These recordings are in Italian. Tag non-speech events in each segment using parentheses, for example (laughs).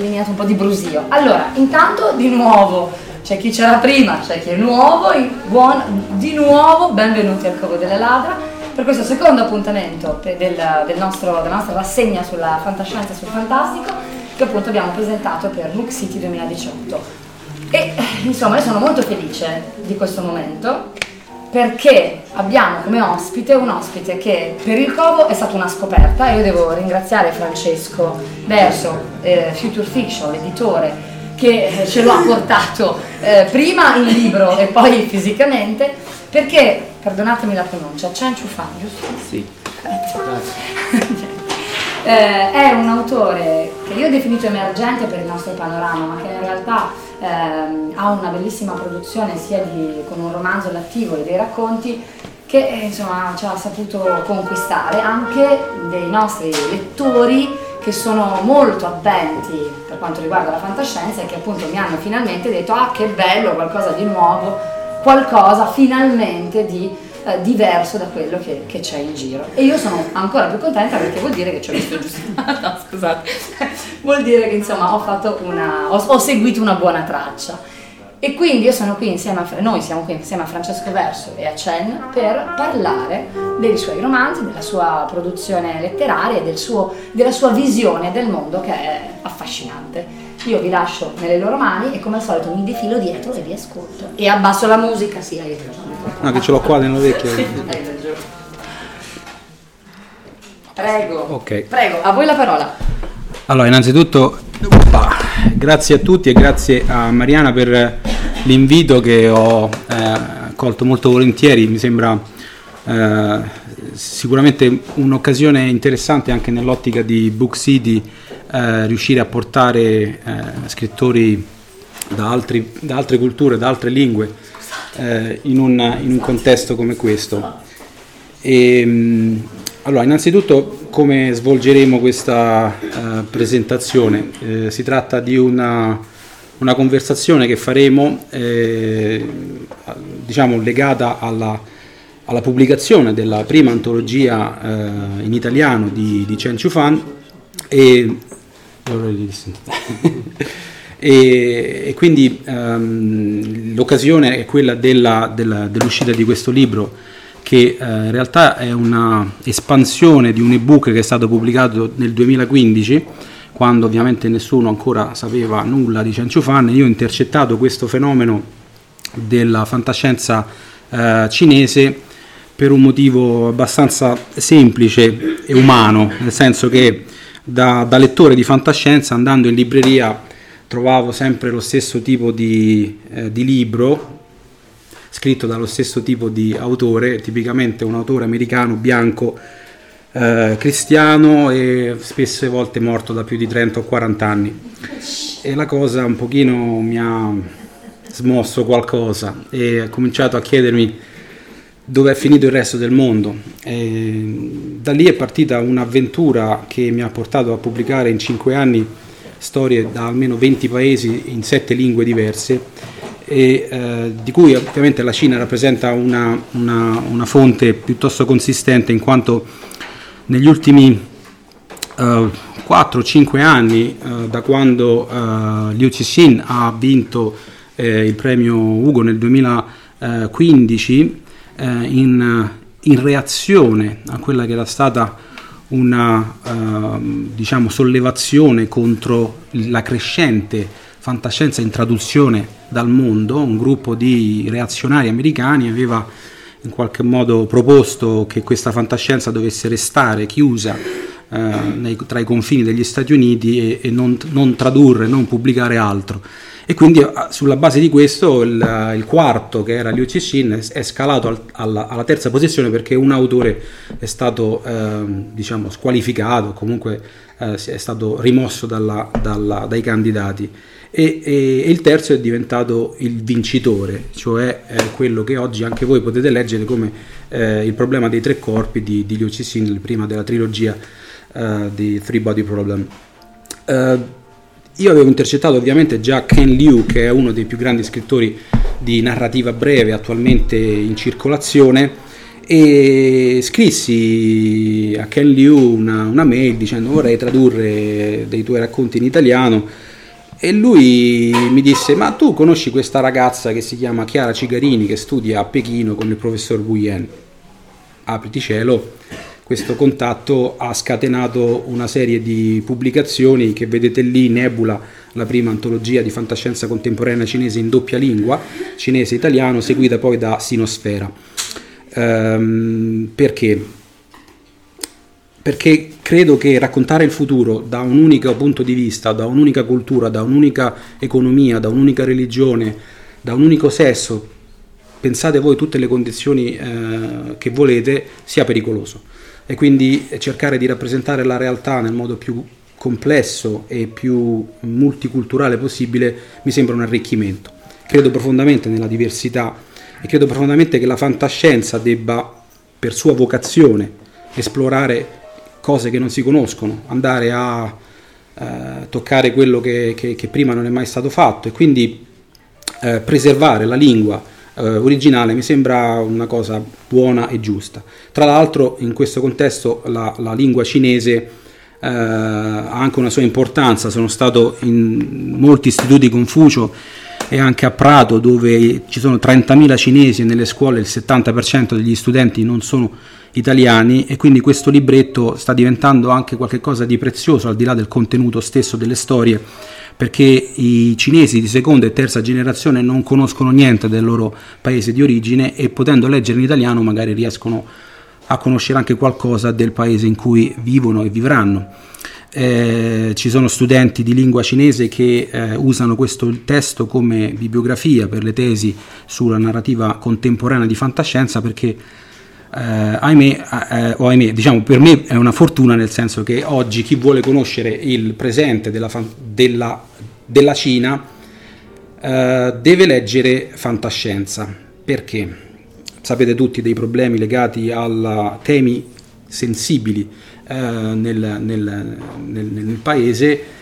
eliminato un po' di brusio. Allora, intanto di nuovo, c'è chi c'era prima, c'è chi è nuovo, buon, di nuovo benvenuti al Covo delle Ladra per questo secondo appuntamento del, del nostro, della nostra rassegna sulla fantascienza e sul fantastico che appunto abbiamo presentato per Book City 2018. E insomma io sono molto felice di questo momento perché abbiamo come ospite un ospite che per il Covo è stata una scoperta. Io devo ringraziare Francesco Verso, eh, Future Fiction, l'editore, che ce lo ha (laughs) portato eh, prima in libro e poi fisicamente, perché, perdonatemi la pronuncia, Chen Chufan, giusto? Sì. (laughs) eh, è un autore che io ho definito emergente per il nostro panorama, ma che in realtà ehm, ha una bellissima produzione sia di, con un romanzo lattivo e dei racconti che eh, insomma ci ha saputo conquistare anche dei nostri lettori che sono molto attenti per quanto riguarda la fantascienza e che appunto mi hanno finalmente detto ah che bello, qualcosa di nuovo, qualcosa finalmente di eh, diverso da quello che, che, c'è in giro. E io sono ancora più contenta perché vuol dire che ci ho visto giusto. (laughs) (laughs) no, scusate, vuol dire che insomma ho, fatto una, ho, ho seguito una buona traccia. E quindi io sono qui insieme a, noi siamo qui insieme a Francesco Verso e a Chen per parlare dei suoi romanzi, della sua produzione letteraria e del suo, della sua visione del mondo che è affascinante. Io vi lascio nelle loro mani e come al solito mi defilo dietro e vi ascolto. E abbasso la musica, sì, hai ragione. No, che ce l'ho qua nell'orecchio. sì, hai ragione. Prego. Ok. Prego, a voi la parola. Allora, innanzitutto, grazie a tutti e grazie a Mariana per l'invito che ho eh, colto molto volentieri, mi sembra eh, sicuramente un'occasione interessante anche nell'ottica di Book City eh, riuscire a portare eh, scrittori da, altri, da, altre culture, da altre lingue eh, in un, in, un, contesto come questo. E, ehm, allora, innanzitutto come svolgeremo questa uh, presentazione? Eh, si tratta di una una conversazione che faremo eh, diciamo legata alla, alla, pubblicazione della prima antologia eh, in italiano di, di Chen Chufan e, (laughs) e, e quindi ehm, l'occasione è quella della, della, dell'uscita di questo libro che eh, in realtà è una espansione di un ebook che è stato pubblicato nel 2015 quando ovviamente nessuno ancora sapeva nulla di Fan, io ho intercettato questo fenomeno della fantascienza eh, cinese per un motivo abbastanza semplice e umano, nel senso che da, da lettore di fantascienza andando in libreria trovavo sempre lo stesso tipo di, eh, di libro scritto dallo stesso tipo di autore, tipicamente un autore americano bianco eh, cristiano e spesse volte morto da più di 30 o 40 anni. E la cosa un pochino mi ha smosso qualcosa e ho cominciato a chiedermi dove è finito il resto del mondo. E da lì è partita un'avventura che mi ha portato a pubblicare in 5 anni storie da almeno 20 paesi in 7 lingue diverse e eh, di cui ovviamente la Cina rappresenta una, una, una fonte piuttosto consistente in quanto negli ultimi uh, eh, 4-5 anni, uh, da quando uh, Liu Cixin ha vinto il premio Ugo nel 2015, eh, in, in, reazione a quella che era stata una ehm, diciamo, sollevazione contro la crescente fantascienza in traduzione dal mondo, un gruppo di reazionari americani aveva in qualche modo proposto che questa fantascienza dovesse restare chiusa eh, nei, tra i confini degli Stati Uniti e, e non, non, tradurre, non pubblicare altro. E quindi eh, sulla base di questo il, il quarto, che era Liu Cixin, è, scalato al, alla, alla, terza posizione perché un autore è stato eh, diciamo, squalificato, comunque eh, è stato rimosso dalla, dalla, dai candidati e, e, e, il terzo è diventato il vincitore, cioè eh, quello che oggi anche voi potete leggere come eh, il problema dei tre corpi di, di Liu Cixin, prima della trilogia eh, di Three Body Problem. Io avevo intercettato ovviamente già Ken Liu, che è uno dei più grandi scrittori di narrativa breve attualmente in circolazione, e scrissi a Ken Liu una, una mail dicendo vorrei tradurre dei tuoi racconti in italiano. E lui mi disse ma tu conosci questa ragazza che si chiama Chiara Cigarini che studia a Pechino con il professor Guyen? Apriti cielo questo contatto ha scatenato una serie di pubblicazioni che vedete lì, Nebula, la prima antologia di fantascienza contemporanea cinese in doppia lingua, cinese-italiano, seguita poi da Sinosfera. Ehm, perché? Perché credo che raccontare il futuro da un unico punto di vista, da un'unica cultura, da un'unica economia, da un'unica religione, da un unico sesso, pensate voi tutte le condizioni eh, che volete, sia pericoloso e quindi cercare di rappresentare la realtà nel modo più complesso e più multiculturale possibile mi sembra un arricchimento. Credo profondamente nella diversità e credo profondamente che la fantascienza debba, per sua vocazione, esplorare cose che non si conoscono, andare a eh, toccare quello che, che, che, prima non è mai stato fatto e quindi eh, preservare la lingua eh, originale mi sembra una cosa buona e giusta. Tra l'altro in questo contesto la, la lingua cinese eh, ha anche una sua importanza, sono stato in molti istituti Confucio e anche a Prato dove ci sono 30.000 cinesi e nelle scuole il 70% degli studenti non sono italiani e quindi questo libretto sta diventando anche qualcosa di prezioso al di là del contenuto stesso delle storie perché i cinesi di seconda e terza generazione non conoscono niente del loro paese di origine e potendo leggere in italiano magari riescono a conoscere anche qualcosa del paese in cui vivono e vivranno. Eh, ci sono studenti di lingua cinese che eh, usano questo testo come bibliografia per le tesi sulla narrativa contemporanea di fantascienza perché eh, ahimè, eh, o ahimè, diciamo per me è una fortuna nel senso che oggi chi vuole conoscere il presente della, della, della Cina eh, deve leggere fantascienza. Perché? Sapete tutti dei problemi legati a temi sensibili eh, nel, nel, nel, nel paese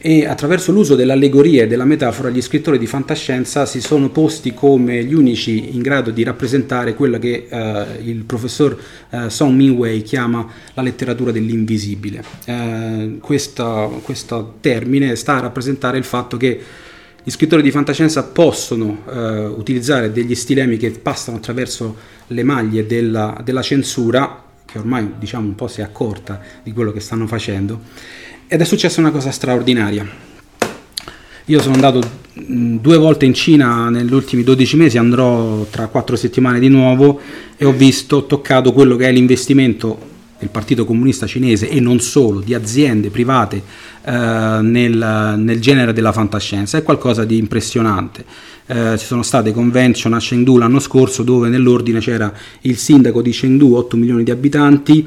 e attraverso l'uso dell'allegoria e della metafora gli scrittori di fantascienza si sono posti come gli unici in grado di rappresentare quello che eh, il professor eh, Song Min-wei chiama la letteratura dell'invisibile. Eh, questo termine sta a rappresentare il fatto che gli scrittori di fantascienza possono eh, utilizzare degli stilemi che passano attraverso le maglie della, della censura, che ormai diciamo un po' si è accorta di quello che stanno facendo, ed è successa una cosa straordinaria. Io sono andato due volte in Cina negli ultimi 12 mesi, andrò tra quattro settimane di nuovo e ho visto, ho toccato quello che è l'investimento del Partito Comunista Cinese e non solo, di aziende private eh, nel, nel, genere della fantascienza. È qualcosa di impressionante. Eh, ci sono state convention a Chengdu l'anno scorso dove nell'ordine c'era il sindaco di Chengdu, 8 milioni di abitanti,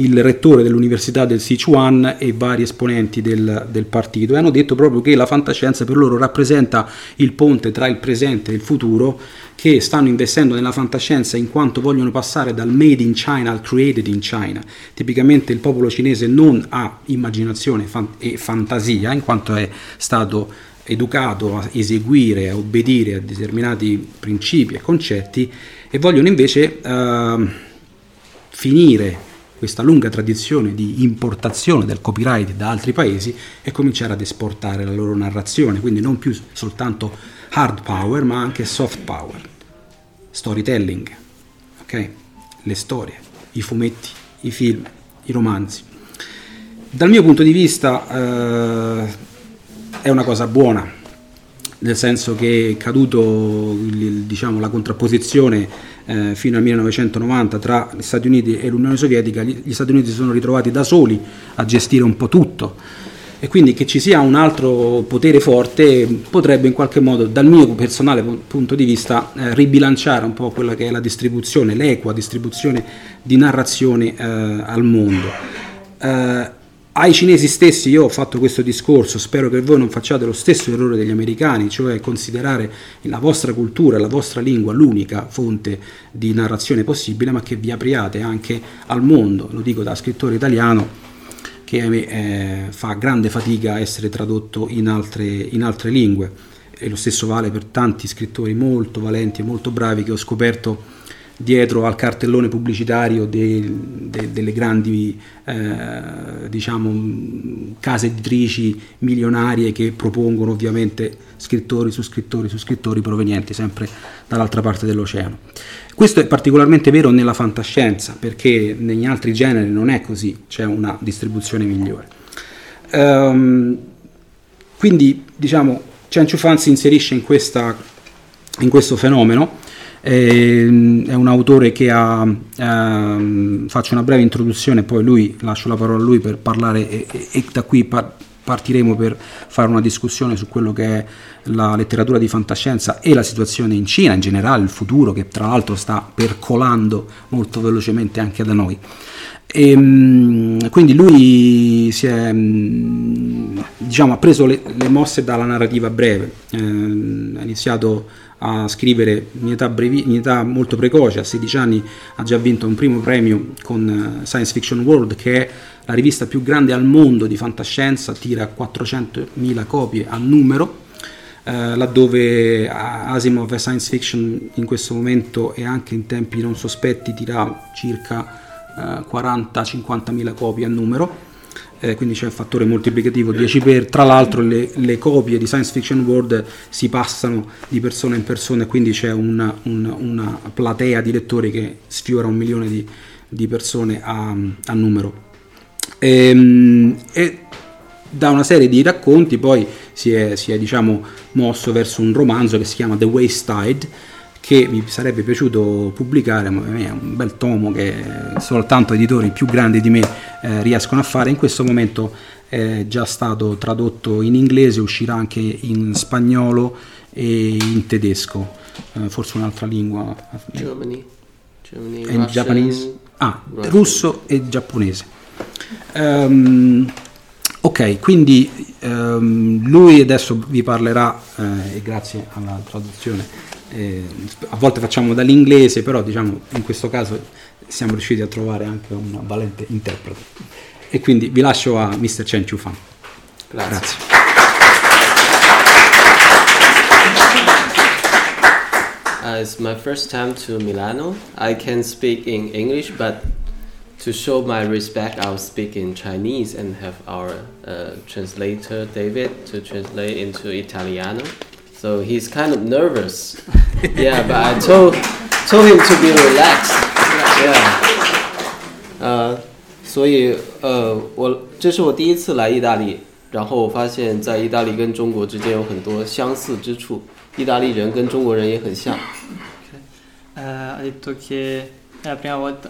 il rettore dell'Università del Sichuan e vari esponenti del, del, partito e hanno detto proprio che la fantascienza per loro rappresenta il ponte tra il presente e il futuro che stanno investendo nella fantascienza in quanto vogliono passare dal made in China al created in China. Tipicamente il popolo cinese non ha immaginazione e fantasia in quanto è stato educato a eseguire, a obbedire a determinati principi e concetti e vogliono invece uh, finire questa lunga tradizione di importazione del copyright da altri paesi e cominciare ad esportare la loro narrazione, quindi non più soltanto hard power ma anche soft power, storytelling, okay? le storie, i fumetti, i film, i romanzi. Dal mio punto di vista eh, è una cosa buona, nel senso che è caduto diciamo, la contrapposizione eh, fino al 1990 tra gli Stati Uniti e l'Unione Sovietica, gli, gli Stati Uniti si sono ritrovati da soli a gestire un po' tutto e quindi che ci sia un altro potere forte potrebbe in qualche modo, dal mio personale punto di vista, eh, ribilanciare un po' quella che è la distribuzione, l'equa distribuzione di narrazione eh, al mondo. Eh, ai cinesi stessi io ho fatto questo discorso, spero che voi non facciate lo stesso errore degli americani, cioè considerare la vostra cultura, la vostra lingua l'unica fonte di narrazione possibile, ma che vi apriate anche al mondo, lo dico da scrittore italiano che eh, fa grande fatica a essere tradotto in altre, in altre lingue. E lo stesso vale per tanti scrittori molto valenti e molto bravi che ho scoperto dietro al cartellone pubblicitario de, de, delle grandi eh, diciamo, case editrici milionarie che propongono ovviamente scrittori su scrittori su scrittori provenienti sempre dall'altra parte dell'oceano. Questo è particolarmente vero nella fantascienza perché negli altri generi non è così, c'è una distribuzione migliore. Um, quindi diciamo Chen Fan si inserisce in, questa, in questo fenomeno è un autore che ha, ehm, faccio una breve introduzione, poi lui, lascio la parola a lui per parlare e, e, da qui par- partiremo per fare una discussione su quello che è la letteratura di fantascienza e la situazione in Cina, in generale il futuro che tra l'altro sta percolando molto velocemente anche da noi. E, ehm, quindi lui si è, diciamo, ha preso le, le mosse dalla narrativa breve, eh, ha iniziato a scrivere in età, brevi, in età, molto precoce, a 16 anni ha già vinto un primo premio con eh, Science Fiction World che è la rivista più grande al mondo di fantascienza, tira 400.000 copie a numero, eh, laddove Asimov Science Fiction in questo momento e anche in tempi non sospetti tira circa eh, 40-50.000 copie a numero eh, quindi c'è il fattore moltiplicativo 10 per, tra l'altro le, le, copie di Science Fiction World si passano di persona in persona e quindi c'è una, una, una platea di lettori che sfiora un milione di, di persone a, a numero. E, ehm, e, da una serie di racconti poi si è, si è diciamo, mosso verso un romanzo che si chiama The Waste Tide che mi sarebbe piaciuto pubblicare, è un bel tomo che soltanto editori più grandi di me eh, riescono a fare. In questo momento è già stato tradotto in inglese, uscirà anche in spagnolo e in tedesco, eh, forse un'altra lingua. Germany. Germany in giapponese. Ah, Russian. russo e giapponese. Um, ok, quindi um, lui adesso vi parlerà, eh, e grazie alla traduzione, eh, a volte facciamo dall'inglese, però diciamo in questo caso siamo riusciti a trovare anche un valente interprete. E quindi vi lascio a Mr. Chen Chu Fan. Grazie. Grazie. Uh, it's my first time to Milano. I can speak in English, but to show my respect, I'll speak in Chinese and have our uh, translator David to translate into Italiano. So he's kind of nervous. yeah, but I told told him to be relaxed. Yeah. 呃，所以呃，我这是我第一次来意大利，然后我发现，在意大利跟中国之间有很多相似之处，意大利人跟中国人也很像。Uh, ha detto che è la prima volta,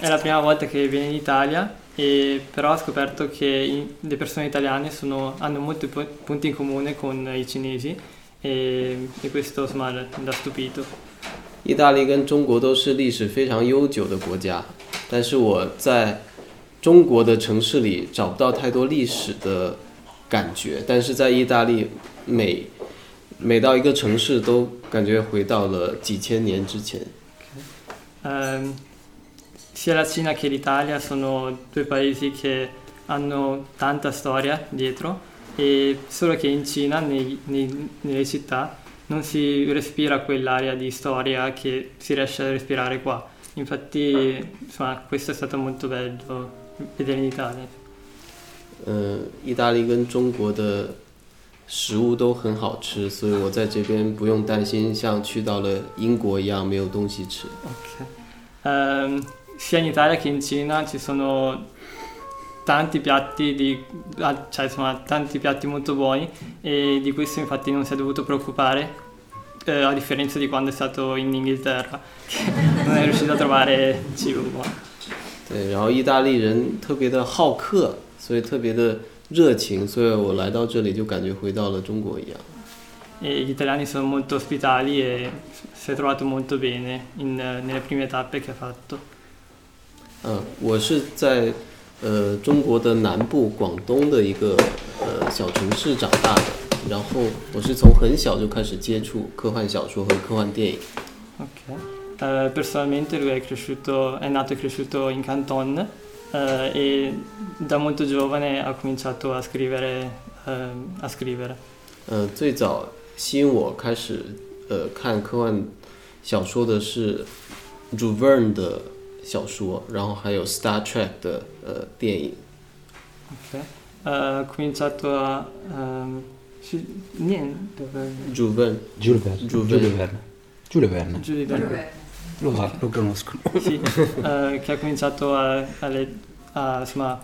è la prima volta che viene in Italia e però ha scoperto che in, le persone italiane sono, hanno molti punti in comune con i cinesi e, e questo insomma l'ha stupito. 意大利跟中国都是历史非常悠久的国家，但是我在中国的城市里找不到太多历史的感觉，但是在意大利每每到一个城市都感觉回到了几千年之前。Um, sia la Cina che l'Italia sono due paesi che hanno tanta storia dietro e solo che in Cina, nei, nei, nelle città, non si respira quell'area di storia che si riesce a respirare qua. Infatti, insomma, questo è stato molto bello vedere in Italia. 呃，意大利跟中国的食物都很好吃，所以我在这边不用担心像去到了英国一样没有东西吃。Ok. Um, sia in Italia che in Cina ci sono tanti piatti, di, ah, cioè insomma tanti piatti molto buoni e di questo infatti non si è dovuto preoccupare eh, a differenza di quando è stato in Inghilterra che (laughs) non è riuscito a trovare cibo buono. 对，然后意大利人特别的好客，所以特别的热情，所以我来到这里就感觉回到了中国一样。E gli italiani sono molto ospitali e si è trovato molto bene in, nelle prime tappe che ha fatto. 嗯，我是在 呃中国的南部广东的一个呃小城市长大的，然后我是从很小就开始接触科幻小说和科幻电影。Ok. Uh, personalmente lui è cresciuto, è nato e cresciuto in Canton uh, e da molto giovane ha cominciato a scrivere. Uh, a scrivere. 呃，最早吸引我开始呃看科幻小说的是主 Verne 的小说，然后还有 Star Trek 的呃电影。 Ok. Eh, ha cominciato a... ehm, sì, niente. dove- 主 Verne Giulio Verne. Giulio Giulio Verne. Verne. Giulio Verne. Giù di Verne. Lo so, lo conosco. Sì, (laughs) eh, che ha cominciato a, a le- a, insomma,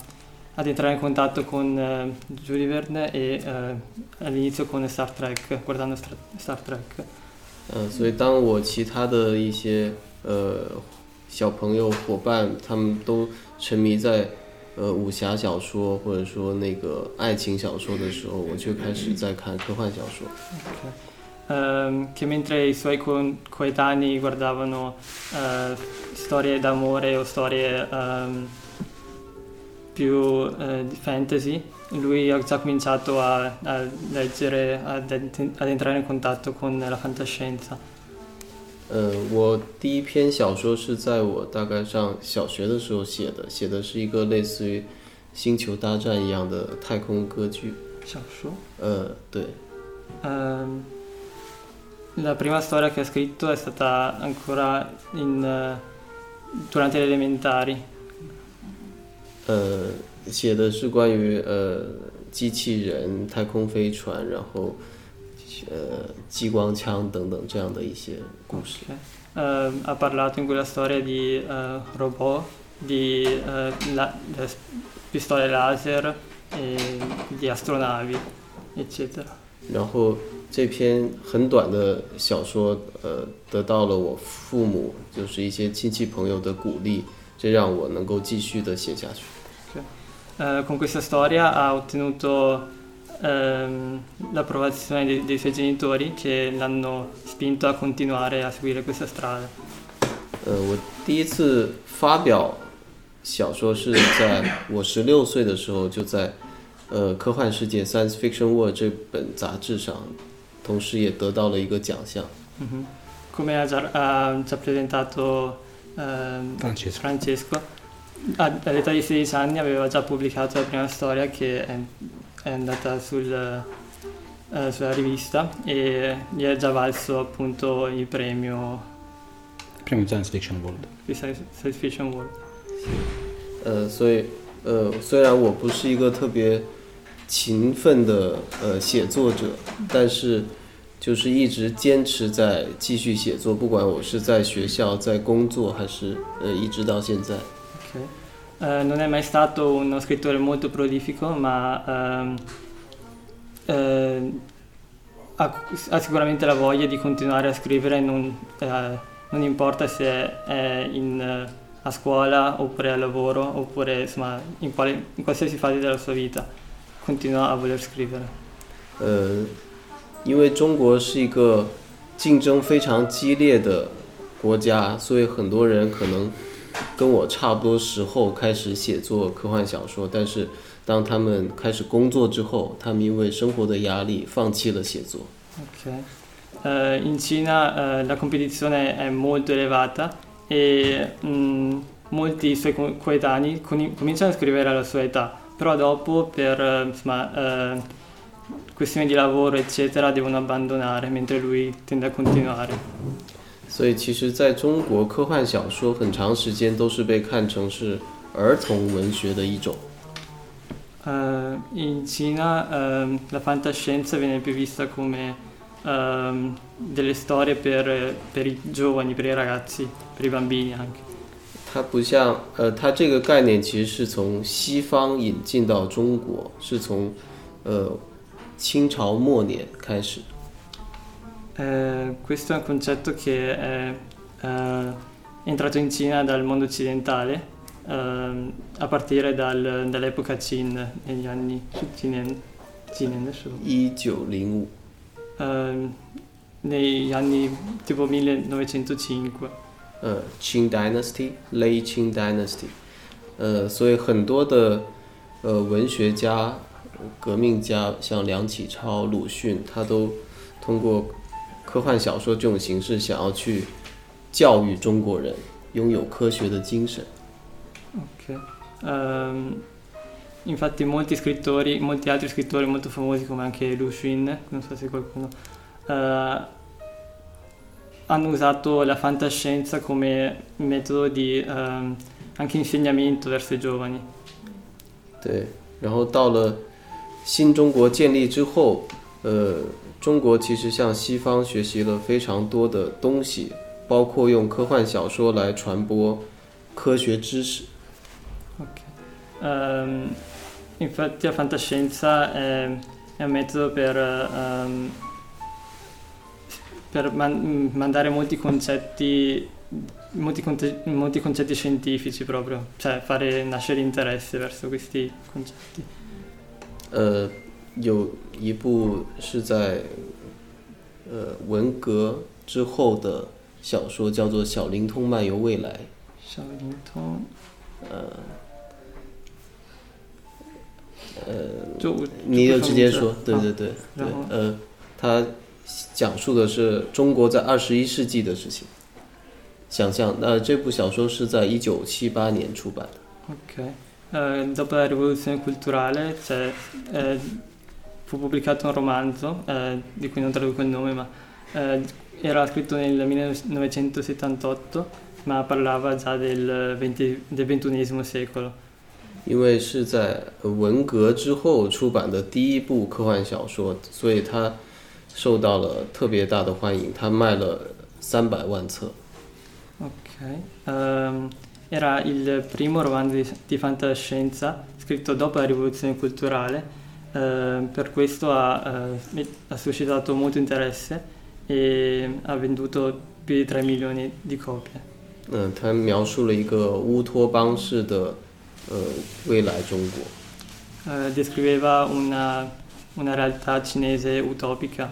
ad entrare in contatto con eh, Julie Verne e eh, all'inizio con Star Trek, guardando Star, Star Trek. 呃，所以当我其他的一些呃小朋友伙伴，他们都 沉迷在呃武侠小说或者说那个爱情小说的时候，我却开始在看科幻小说。 Ehm, che mentre i suoi co- coetanei guardavano eh, storie d'amore o storie ehm, più eh, di fantasy, lui ha già cominciato a, a leggere, ad, ent- ad entrare in contatto con la fantascienza. 呃，我第一篇小说是在我大概上小学的时候写的，写的是一个类似于《星球大战》一样的太空歌剧。Shashu. 呃，对，Ehm, la prima storia che ha scritto è stata ancora in, eh, durante le elementari. 呃，写的是关于呃机器人、太空飞船，然后 呃激光枪等等这样的一些故事。 Ehm, ha parlato in quella storia di eh, robot, di eh, la- le s- pistole laser, e di astronavi, eccetera. 然后这篇很短的小说，呃，得到了我父母就是一些亲戚朋友的鼓励，这让我能够继续的写下去。 Eh, con questa storia ha ottenuto ehm, l'approvazione dei, dei suoi genitori che l'hanno spinto a continuare a seguire questa strada. 呃，我第一次发表小说是在我十六岁的时候，就在呃《科幻世界》（Science Fiction World） 这本杂志上，同时也得到了一个奖项。 Mhm. Come ha già, ha già presentato ehm, Francesco. Francesco, a- all'età di 16 anni aveva già pubblicato la prima storia che è, è andata sul, eh, sulla rivista e gli è già valso appunto il premio Primo Science Fiction World. di Science Science Fiction World. 呃，所以呃，虽然我不是一个特别勤奋的呃写作者，但是就是一直坚持在继续写作，不管我是在学校、在工作，还是呃一直到现在。Ok. Eh, non è mai stato uno scrittore molto prolifico, ma ehm, eh, ha, ha sicuramente la voglia di continuare a scrivere, non, eh, non importa se è in, eh, a scuola oppure al lavoro oppure insomma in, quale- in qualsiasi fase della sua vita, continua a voler scrivere. 呃，因为中国是一个竞争非常激烈的国家，所以很多人可能 跟我差不多时候开始写作科幻小说，但是当他们开始工作之后，他们因为生活的压力放弃了写作。Ok. Eh, in Cina eh, la competizione è molto elevata e mm, molti suoi coetanei cominciano a scrivere alla sua età, però dopo per insomma, eh, questioni di lavoro eccetera devono abbandonare mentre lui tende a continuare. 所以其实在中国，科幻小说很长时间都是被看成是儿童文学的一种。Eh, in Cina ehm, la fantascienza viene più vista come ehm, delle storie per, per i giovani, per i ragazzi, per i bambini anche. 它不像呃，它这个概念其实是从西方引进到中国，是从呃清朝末年开始。Eh, questo è un concetto che è eh, entrato in Cina dal mondo occidentale ehm, a partire dal- dall'epoca Qin negli anni Qinen, Qinen adesso, 一九零五， ehm, negli anni tipo 1905. 呃，Qing Dynasty，Late Qing Dynasty，呃，所以很多的呃文学家、革命家，像梁启超、鲁迅，他都通过 科幻小说这种形式，想要去教育中国人拥有科学的精神。 Ok. Ehm, infatti molti scrittori, molti altri scrittori molto famosi come anche Lu Xun, non so se qualcuno, eh, hanno usato la fantascienza come metodo di ehm, anche insegnamento verso i giovani. 对，然后到了新中国建立之后，呃， 中国其实向西方学习了非常多的东西，包括用科幻小说来传播科学知识。 Ehm, infatti la fantascienza è, è un metodo per, ehm, per man- mandare molti concetti, molti, conte- molti concetti scientifici proprio, cioè fare nascere interesse verso questi concetti. 呃，有 一部是在呃文革之后的小说，叫做《小灵通漫游未来》。Sciolto, 呃，就你就直接说，对啊对对对然后，呃，它讲述的是中国在二十一世纪的事情。想象，那这部小说是在一九七八年出版的。Ok. Eh, dopo la rivoluzione culturale c'è, eh, fu pubblicato un romanzo, eh, di cui non traduco il nome, ma eh, era scritto nel 1978, ma parlava già del, 20 del XXI secolo. 因为是在呃文革之后出版的第一部科幻小说，所以它受到了特别大的欢迎，它卖了三百万册。 Ok. Ehm, era il primo romanzo di, di fantascienza scritto dopo la rivoluzione culturale, eh, per questo ha, eh, ha suscitato molto interesse e ha venduto più di 3 milioni di copie. 嗯，它描述了一个乌托邦式的呃未来中国。 Eh, descriveva una, una realtà cinese utopica.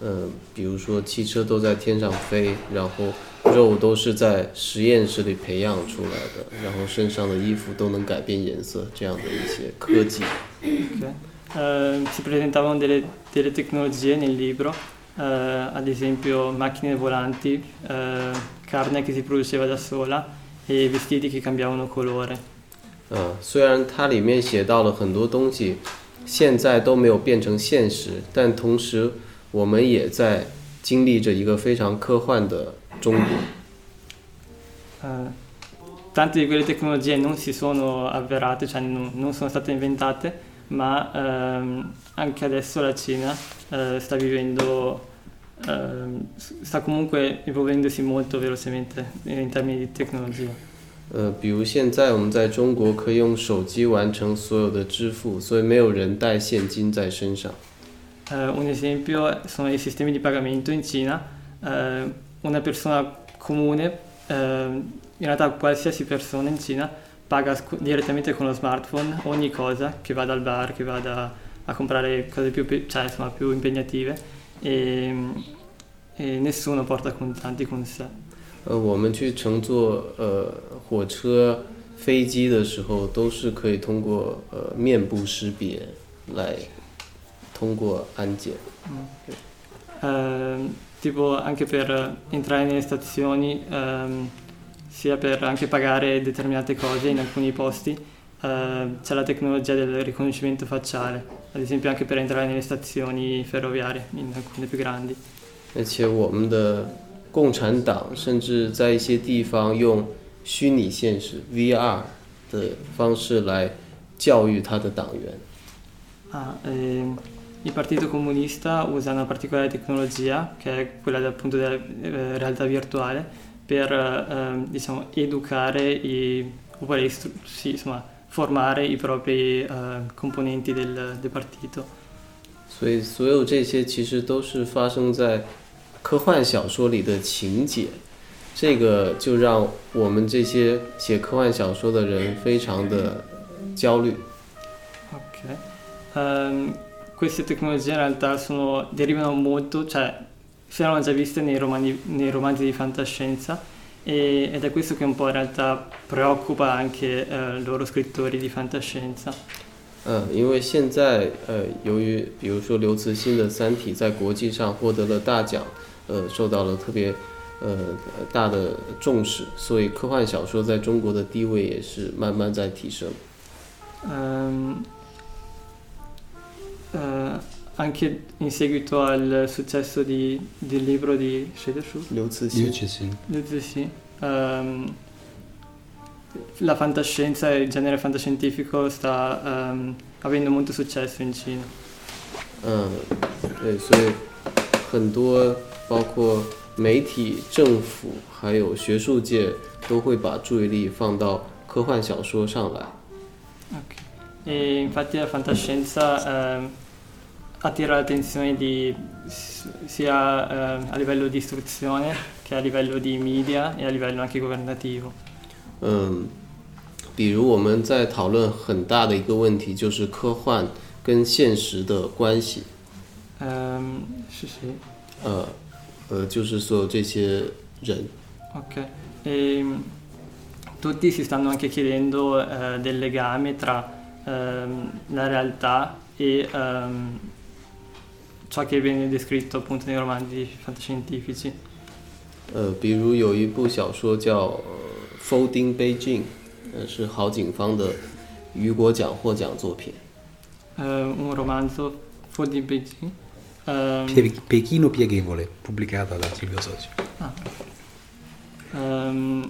嗯，比如说汽车都在天上飞，然后肉都是在实验室里培养出来的，然后身上的衣服都能改变颜色，这样的一些科技。 Ok. Eh, si presentavano delle, delle tecnologie nel libro, eh, ad esempio macchine volanti, eh, carne che si produceva da sola e vestiti che cambiavano colore. 嗯，虽然它里面写到了很多东西，现在都没有变成现实，但同时我们也在经历着一个非常科幻的中国。 Eh, tante di quelle tecnologie non si sono avverate, cioè non, non sono state inventate, ma ehm, anche adesso la Cina eh, sta vivendo, ehm, sta comunque evolvendosi molto velocemente in termini di tecnologia. 呃，比如现在我们在中国可以用手机完成所有的支付，所以没有人带现金在身上。 Eh, un esempio sono i sistemi di pagamento in Cina. Eh, una persona comune, eh, in realtà qualsiasi persona in Cina, paga sc- direttamente con lo smartphone ogni cosa, che vada al bar, che vada a comprare cose più, pe- cioè, insomma, più impegnative e, e nessuno porta contanti con sé. 呃，我们去乘坐呃火车、飞机的时候，都是可以通过呃面部识别来通过安检。 Ehm, tipo anche per entrare nelle stazioni, ehm, sia per anche pagare determinate cose in alcuni posti, eh, c'è la tecnologia del riconoscimento facciale, ad esempio anche per entrare nelle stazioni ferroviarie, in alcune più grandi. 而且我们的共产党甚至在一些地方用虚拟现实 VR 的方式来教育他的党员。 Ah, ehm, il Partito Comunista usa una particolare tecnologia, che è quella del- appunto della eh, realtà virtuale, per ehm, diciamo, educare i, oppure istru- sì, insomma, formare i propri eh, componenti del, del partito. 所以所有这些其实都是发生在科幻小说里的情节，这个就让我们这些写科幻小说的人非常的焦虑。 Ok. Ehm, queste tecnologie in realtà sono- derivano molto, cioè si erano già viste nei, romani- nei romanzi di fantascienza e- ed è questo che un po' in realtà preoccupa anche eh, loro scrittori di fantascienza. 嗯，因为现在呃，由于比如说刘慈欣的《三体》在国际上获得了大奖，呃，受到了特别呃大的重视，所以科幻小说在中国的地位也是慢慢在提升。 Ehm, eh, anche in seguito al successo di- del libro di Shedershu, 刘慈 Io 欣， ci sì. sì, ehm, la fantascienza e il genere fantascientifico sta ehm, avendo molto successo in Cina. 嗯，对，所以很多包括媒体、政府还有学术界都会把注意力放到科幻小说上来。 Ok. E infatti la fantascienza ehm, attira l'attenzione di, s- sia ehm, a livello di istruzione che a livello di media e a livello anche governativo. 嗯，比如我们在讨论很大的一个问题，就是科幻跟现实的关系。 Ehm, sì, sì. 呃，呃，就是所有这些人， Ok. E, mm, tutti si stanno anche chiedendo eh, del legame tra ehm, la realtà e ehm, ciò che viene descritto appunto nei romanzi fantascientifici. 呃，比如有一部小说叫《呃 Folding Beijing》，呃，是郝景芳的雨果奖获奖作品。 Eh, un romanzo Full di Beijing. Ehm, Pie- Pechino pieghevole, pubblicata da Silvio Socio. ehm,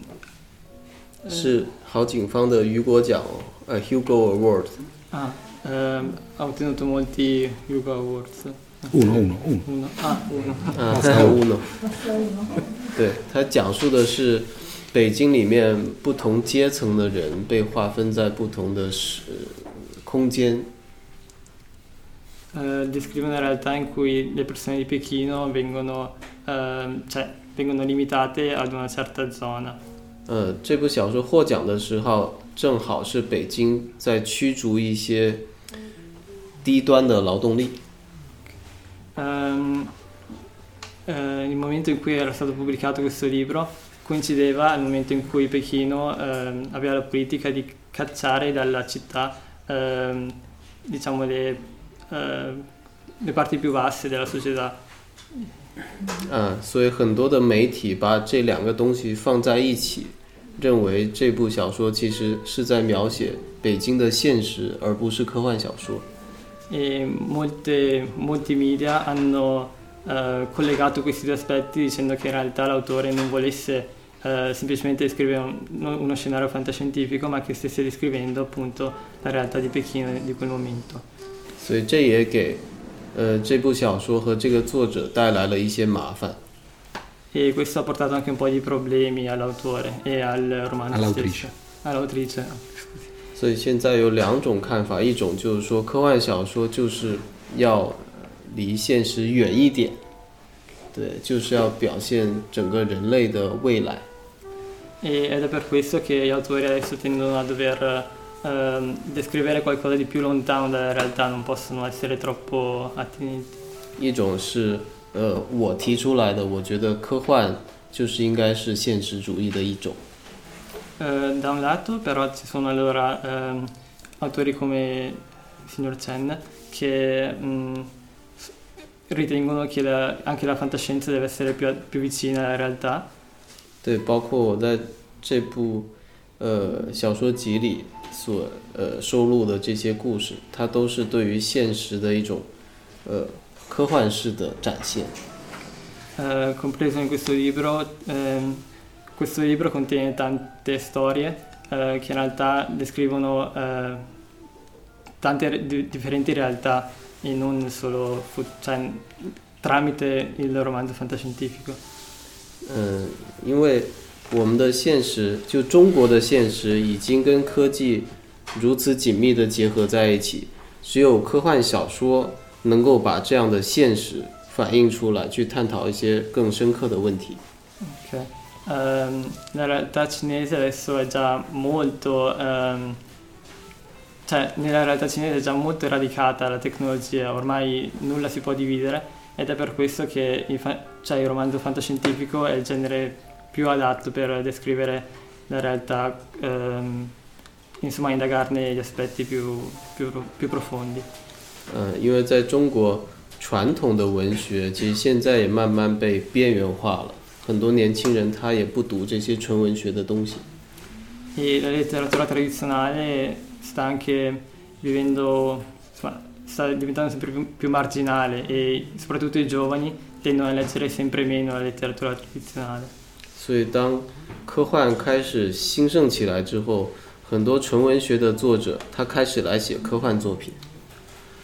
是郝景芳的雨果奖，呃，Hugo Award。 ah, ehm, ha ottenuto molti Hugo Awards. Uno, uno, uno. Uno. Ah, uno. 啊。对，它讲述的是北京里面不同阶层的人被划分在不同的时空间。Eh, descrive una realtà in cui le persone di Pechino vengono, ehm, cioè, vengono limitate ad una certa zona. 呃，这部小说获奖的时候，正好是北京在驱逐一些低端的劳动力。Ehm, eh, il momento in cui era stato pubblicato questo libro coincideva al momento in cui Pechino ehm, aveva la politica di cacciare dalla città ehm, diciamo le, eh, le parti più basse della società. 啊，所以很多的媒体把这两个东西放在一起，认为这部小说其实是在描写北京的现实，而不是科幻小说。 E molte, molti media hanno eh, collegato questi due aspetti dicendo che in realtà l'autore non volesse eh, semplicemente descrivere un- uno scenario fantascientifico, ma che stesse descrivendo appunto la realtà di Pechino di quel momento. 所以这也给呃这部小说和这个作者带来了一些麻烦。 E questo ha portato anche un po' di problemi all'autore e al romanzo All'autrice. stesso. All'autrice. ah, scusi. 所以现在有两种看法，一种就是说科幻小说就是要离现实远一点，对，就是要表现整个人类的未来。E- ed è per questo che gli autori adesso tendono a dover ehm, descrivere qualcosa di più lontano dalla realtà, non possono essere troppo attinenti. 一种是呃我提出来的，我觉得科幻就是应该是现实主义的一种。Eh, da un lato però ci sono allora ehm, autori come il signor Chen che mm, s- ritengono che la- anche la fantascienza deve essere più, più vicina alla realtà 对，包括我在这部呃小说集里所呃收录的这些故事，它都是对于现实的一种呃科幻式的展现。 eh, compreso in questo libro. ehm, questo libro contiene tante storie eh, che in realtà descrivono eh, tante re- di- differenti realtà e non solo fu- cioè, tramite il romanzo fantascientifico. 嗯，因为我们的现实，就中国的现实，已经跟科技如此紧密的结合在一起，只有科幻小说能够把这样的现实反映出来，去探讨一些更深刻的问题。 Ok. Ehm, la realtà cinese adesso è già molto, ehm, cioè nella realtà cinese è già molto radicata la tecnologia, ormai nulla si può dividere ed è per questo che il, fa- cioè, il romanzo fantascientifico è il genere più adatto per descrivere la realtà, ehm, insomma indagarne gli aspetti più, più- più profondi. 嗯，因为在中国传统的文学，其实现在也慢慢被边缘化了， 很多年轻人他也不读这些纯文学的东西。E la letteratura tradizionale sta anche vivendo, insomma, sta diventando sempre più, più marginale e soprattutto i giovani tendono a leggere sempre meno la letteratura tradizionale. 所以当科幻开始兴盛起来之后，很多纯文学的作者他开始来写科幻作品。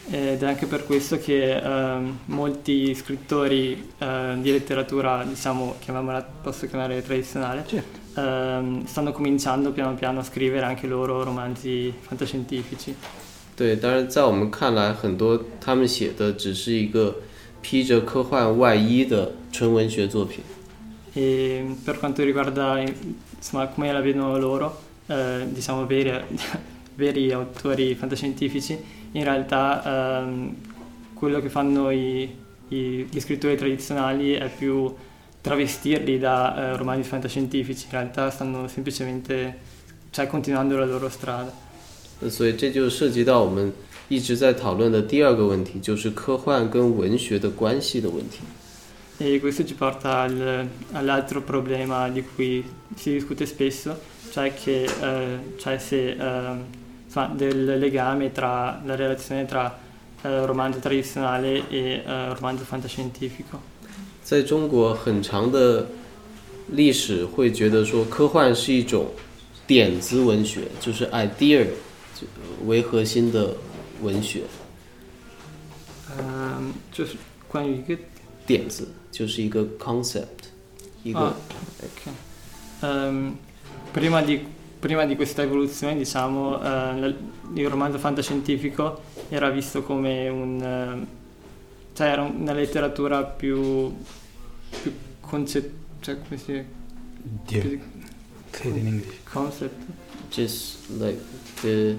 Ed è anche per questo che ehm, molti scrittori ehm, di letteratura, diciamo, chiamiamola, posso chiamare tradizionale, ehm, stanno cominciando piano piano a scrivere anche loro romanzi fantascientifici. 对，当然在我们看来，很多他们写的只是一个披着科幻外衣的纯文学作品。 E per quanto riguarda insomma, come la vedono loro, eh, diciamo veri, (laughs) veri autori fantascientifici, in realtà ehm, quello che fanno i, i- gli scrittori tradizionali è più travestirli da eh, romanzi fantascientifici, in realtà stanno semplicemente cioè, continuando la loro strada. 那所以这就涉及到我们一直在讨论的第二个问题，就是科幻跟文学的关系的问题。 E questo ci porta al- all'altro problema di cui si discute spesso, cioè, che, eh, cioè se, ehm, insomma, del legame tra la relazione tra eh, romanzo tradizionale e eh, romanzo fantascientifico. 在中国很长的历史会觉得说，科幻是一种点子文学，就是 idea 就为核心的文学。 Ehm, cioè, quando che- 点子就是一个 concept，一个、 Ah, ok. Ehm, prima, di, prima di questa evoluzione, diciamo, eh, la- il romanzo fantascientifico era visto come un... eh, cioè era una letteratura più, più concettuale, cioè come si Dio, più say it in English. concept. just like the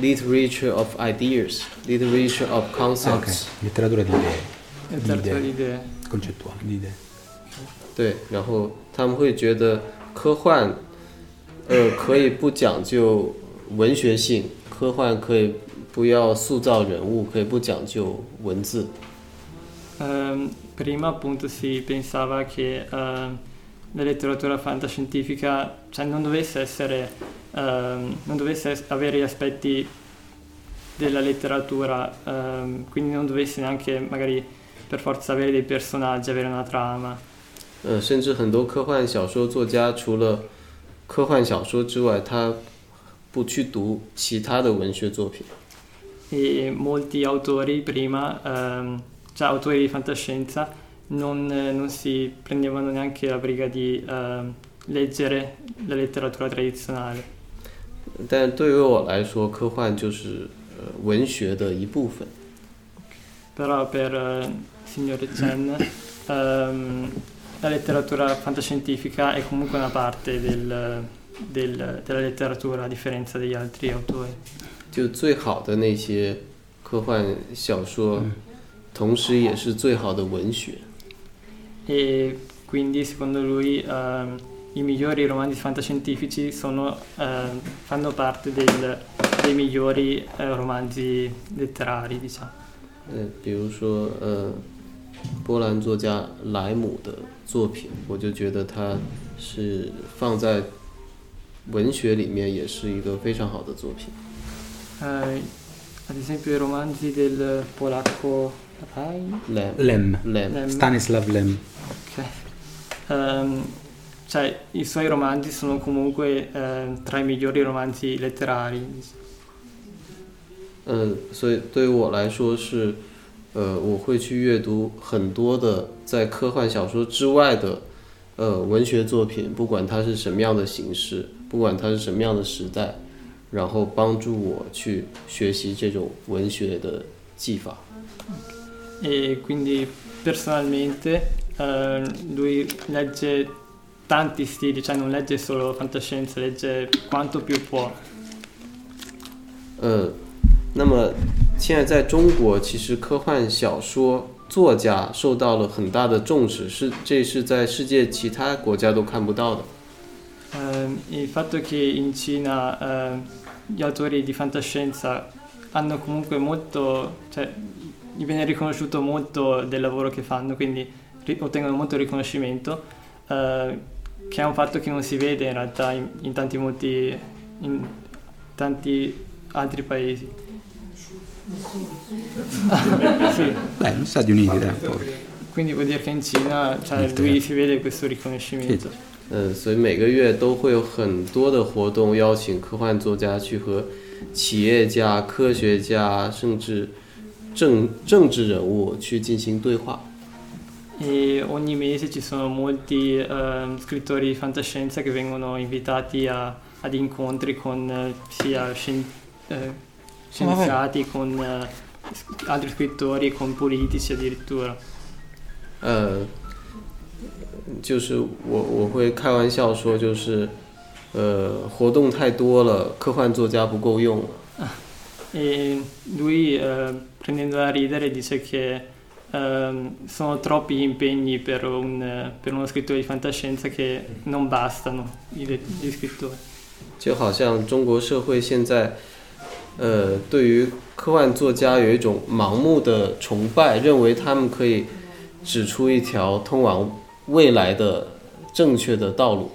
literature of ideas, literature of Ah, ok, concepts。 letteratura di idee, letteratura di idee. concettuali, di idee. 对，然后他们会觉得科幻， 呃，可以不讲究文学性，科幻可以不要塑造人物，可以不讲究文字。 Ehm, prima appunto si pensava che ehm, la letteratura fantascientifica cioè, non dovesse essere ehm, non dovesse es- avere gli aspetti della letteratura ehm, quindi non dovesse neanche magari per forza avere dei personaggi avere una trama 呃，甚至很多科幻小说作家除了 科幻小说之外，他不去读其他的文学作品。 e molti autori prima ehm, cioè autori di fantascienza non, eh, non si prendevano neanche la briga di ehm, leggere la letteratura tradizionale 但对于我来说，科幻就是呃文学的一部分。 Però per eh, signore Chen ehm, la letteratura fantascientifica è comunque una parte del- del- della letteratura a differenza degli altri autori. 就最好的那些科幻小说，同时也是最好的文学。 E quindi secondo lui ehm, i migliori romanzi fantascientifici sono, ehm, fanno parte del- dei migliori eh, romanzi letterari, diciamo. 呃，比如说呃，波兰作家莱姆的 作品，我就觉得他是放在文学里面也是一个非常好的作品。 Eh, ad esempio i romanzi del polacco Rai? Lem Lem, Lem， Lem. Stanislav Lem. Ok. Ehm, cioè, i suoi romanzi sono comunque ehm, tra i migliori romanzi letterari. 呃，所以对于我来说是， 呃，我会去阅读很多的在科幻小说之外的，呃，文学作品，不管它是什么样的形式，不管它是什么样的时代，然后帮助我去学习这种文学的技法。E quindi personalmente ehm, lui legge tanti stili, cioè non legge solo fantascienza, legge quanto più può. 呃，那么现在在中国，其实科幻小说作家受到了很大的重视，是这是在世界其他国家都看不到的。 Ehm, il fatto che in Cina ehm, gli autori di fantascienza hanno comunque molto, cioè gli viene riconosciuto molto del lavoro che fanno, quindi ri- ottengono molto riconoscimento, eh, che è un fatto che non si vede in realtà in, in tanti, molti, in tanti altri paesi. Sì. Beh, negli Stati Uniti, dai, poi. Quindi vuol dire che in Cina cioè, lui si vede questo riconoscimento. 嗯，所以每个月都会有很多的活动，邀请科幻作家去和企业家、科学家，甚至政政治人物去进行对话。 E ogni mese ci sono molti ehm, scrittori di fantascienza che vengono invitati a- ad incontri con eh, sia scien- eh, scienziati, con eh, s- altri scrittori, con politici addirittura. 呃，就是我我会开玩笑说，就是呃，活动太多了，科幻作家不够用了。 E (laughs) lui, eh, prendendo da ridere, dice che ehm, sono troppi gli impegni per, un, eh, per uno scrittore di fantascienza che non bastano gli, gli scrittori. 就好像中国社会现在， 呃，对于科幻作家有一种盲目的崇拜，认为他们可以指出一条通往未来的正确的道路。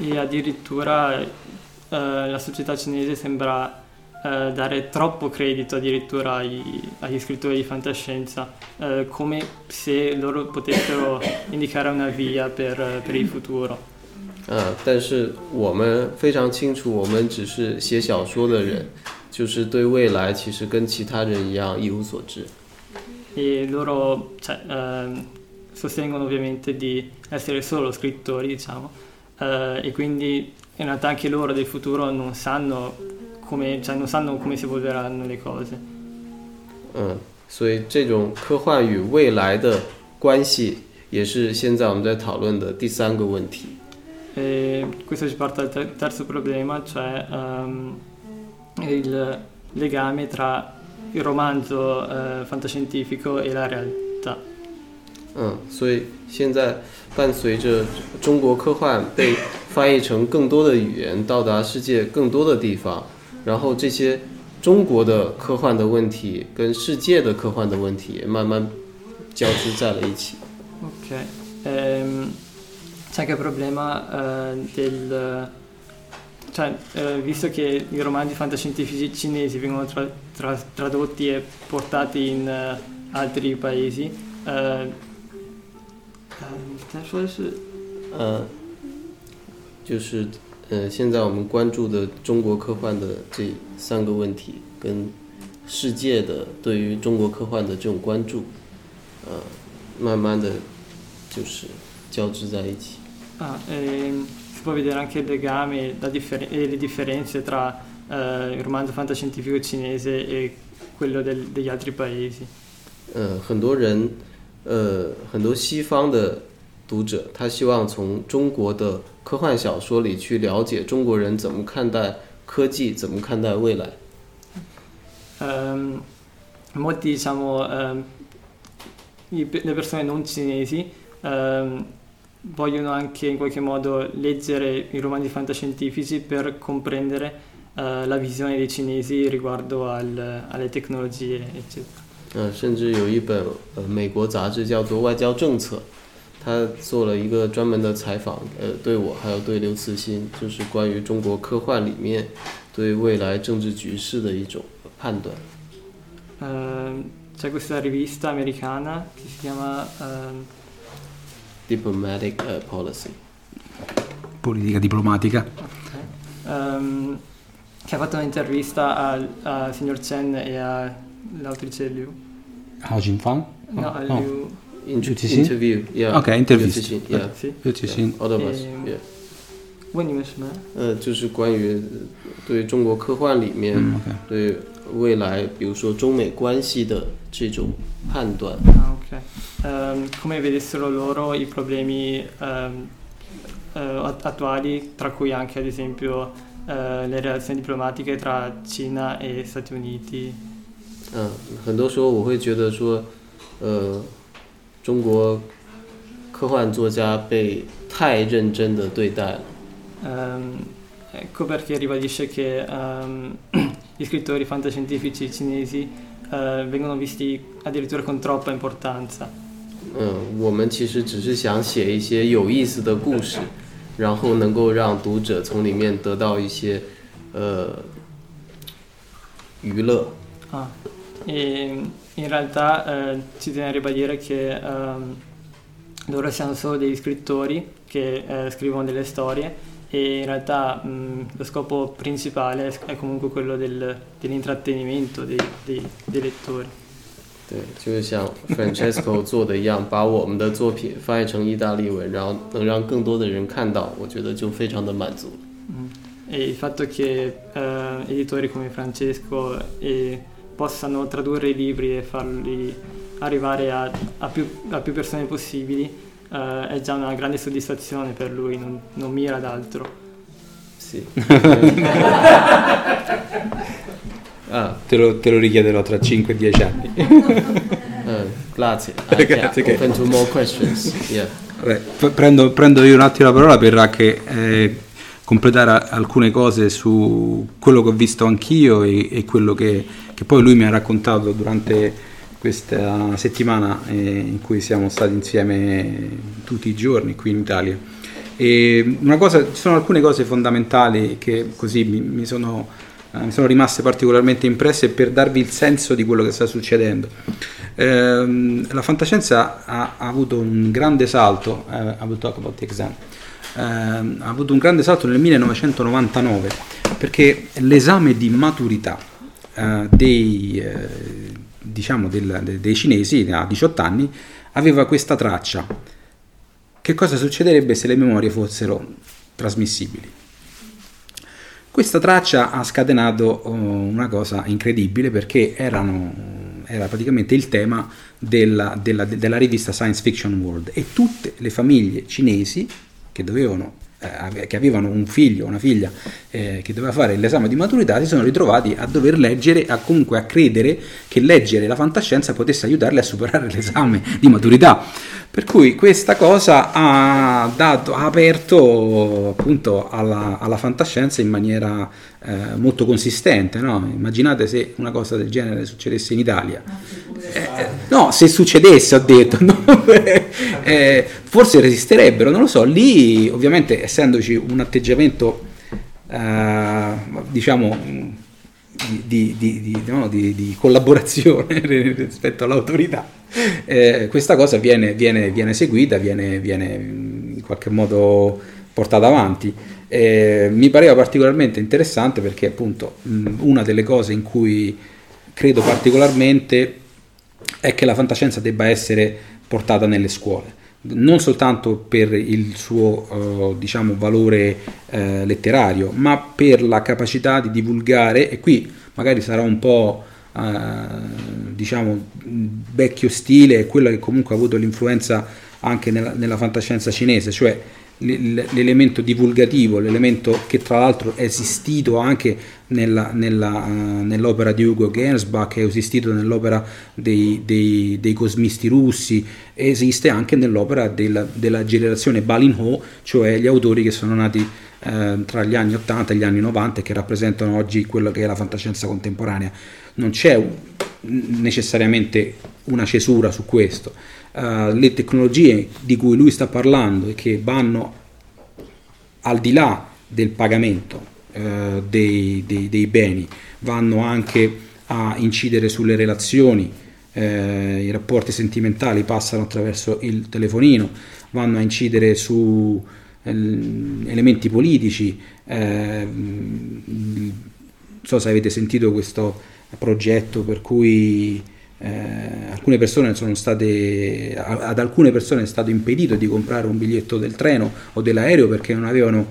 E addirittura la società cinese sembra dare troppo credito addirittura agli scrittori di fantascienza, come se loro potessero indicare una via per, per il futuro. 呃，但是我们非常清楚，我们只是写小说的人，就是对未来其实跟其他人一样一无所知。E loro cioè, ehm, sostengono ovviamente di essere solo scrittori, diciamo, eh, e quindi in realtà anche loro del futuro non sanno come, cioè, non sanno come si evolveranno le cose. 嗯，所以这种科幻与未来的关系，也是现在我们在讨论的第三个问题。E questo ci porta al ter- terzo problema, cioè ehm, il legame tra il romanzo eh, fantascientifico e la realtà. 嗯，所以现在伴随着中国科幻被翻译成更多的语言，到达世界更多的地方，然后这些中国的科幻的问题跟世界的科幻的问题也慢慢交织在了一起。 Ok, ehm, c'è anche il problema eh, del... Cioè, eh, visto che i romanzi fantascientifici cinesi vengono tra- tra- tradotti e portati in eh, altri paesi, eh, eh, 说的是呃，就是呃，现在我们关注的中国科幻的这三个问题，跟世界的对于中国科幻的这种关注，呃，慢慢的就是交织在一起。 Ah, ehm, si può vedere anche il legame la differ- e le differenze tra eh, il romanzo fantascientifico cinese e quello del- degli altri paesi. 呃，很多人，呃，很多西方的读者，他希望从中国的科幻小说里去了解中国人怎么看待科技，怎么看待未来。 Ehm, molti, diciamo, ehm, i- le persone non cinesi ehm, vogliono anche in qualche modo leggere i romanzi fantascientifici per comprendere eh, la visione dei cinesi riguardo al- alle tecnologie, eccetera. 嗯、甚至有一本呃美国杂志叫做《外交政策》，他做了一个专门的采访，呃，对我还有对刘慈欣，就是关于中国科幻里面对未来政治局势的一种判断。 Ehm, c'è questa rivista americana che si chiama ehm, Diplomatic 呃 policy， Politica diplomatica. ehm, che ha fatto un'intervista al, al signor Chen e all'autrice Liu. Hao Jinfang? No, a no. Liu. Inter- Cixin? interview，yeah， OK intervista 刘慈欣，yeah， Sì. 刘慈欣 all of us，嗯 yeah。问你们什么？呃，就是关于呃对中国科幻里面、嗯，OK 对 未来，比如说中美关系的这种判断。 Ah, ok. Ehm, come vedessero loro i problemi ehm, eh, att- attuali, tra cui anche ad esempio eh, le relazioni diplomatiche tra Cina e Stati Uniti. 嗯，很多时候我会觉得说，呃，中国科幻作家被太认真的对待了。 Ehm, ecco perché ribadisce che ehm, gli scrittori fantascientifici cinesi eh, vengono visti addirittura con troppa importanza. 嗯，我们其实只是想写一些有意思的故事，然后能够让读者从里面得到一些呃娱乐。 Ah, in realtà eh, ci tiene a ribadire che ehm, loro siano solo degli scrittori che eh, scrivono delle storie e in realtà mh, lo scopo principale è comunque quello del, dell'intrattenimento dei, dei, dei lettori. 对，就是像 Francesco (laughs) 做的一样，把我们的作品翻译成意大利文，然后能让更多的人看到，我觉得就非常的满足。Mm. E il fatto che eh, editori come Francesco eh, possano tradurre i libri e farli arrivare a, a, più, a più, persone possibili eh, è già una grande soddisfazione per lui, non, non mira ad altro. Sì. (laughs) Ah. Te, lo, te, lo, richiederò tra 5-10 anni. uh, (laughs) grazie. grazie che... Open to more questions. Yeah. Prendo, prendo, io un attimo la parola per anche eh, completare alcune cose su quello che ho visto anch'io e, e quello che, che, poi lui mi ha raccontato durante questa settimana eh, in cui siamo stati insieme tutti i giorni qui in Italia. E una cosa, ci sono alcune cose fondamentali che così mi, mi sono eh, mi sono rimaste particolarmente impresse per darvi il senso di quello che sta succedendo. Eh, la fantascienza ha, ha, avuto un grande salto, eh, I will talk about the exam, eh, ha avuto un grande salto nel 1999 perché l'esame di maturità eh, dei, eh, diciamo del, dei cinesi a 18 anni aveva questa traccia. Che cosa succederebbe se le memorie fossero trasmissibili? Questa traccia ha scatenato uh, una cosa incredibile perché erano, era praticamente il tema della, della, della, rivista Science Fiction World e tutte le famiglie cinesi che, dovevano, eh, che avevano un figlio o una figlia eh, che doveva fare l'esame di maturità si sono ritrovati a dover leggere, a comunque a credere che leggere la fantascienza potesse aiutarli a superare (laughs) l'esame di maturità. Per cui questa cosa ha, dato, ha aperto appunto alla, alla, fantascienza in maniera eh, molto consistente. No? Immaginate se una cosa del genere succedesse in Italia. Eh, eh no, se succedesse, ho detto, no? (laughs) eh, forse resisterebbero, non lo so. Lì, ovviamente, essendoci un atteggiamento, eh, diciamo, di, di, di, no, di, collaborazione (laughs) rispetto all'autorità, eh, questa cosa viene, viene, viene seguita, viene, viene, in qualche modo portata avanti. Eh, mi pareva particolarmente interessante perché appunto mh, una delle cose in cui credo particolarmente è che la fantascienza debba essere portata nelle scuole non soltanto per il suo uh, diciamo, valore uh, letterario, ma per la capacità di divulgare, e qui magari sarà un po' diciamo, vecchio stile, quello che comunque ha avuto l'influenza anche nella, nella fantascienza cinese, cioè l'elemento divulgativo, l'elemento che tra l'altro è esistito anche nella, nella, uh, nell'opera di Hugo Gernsback, è esistito nell'opera dei, dei, dei, cosmisti russi, esiste anche nell'opera della, della generazione Balin Ho, cioè gli autori che sono nati uh, tra gli anni 80 e gli anni 90 e che rappresentano oggi quello che è la fantascienza contemporanea. Non c'è un, necessariamente una cesura su questo uh, le tecnologie di cui lui sta parlando e che vanno al di là del pagamento uh, dei, dei, dei, beni, vanno anche a incidere sulle relazioni, uh, i rapporti sentimentali passano attraverso il telefonino, vanno a incidere su elementi politici. non so se avete sentito questo progetto per cui eh, alcune persone sono state, ad alcune persone è stato impedito di comprare un biglietto del treno o dell'aereo perché non avevano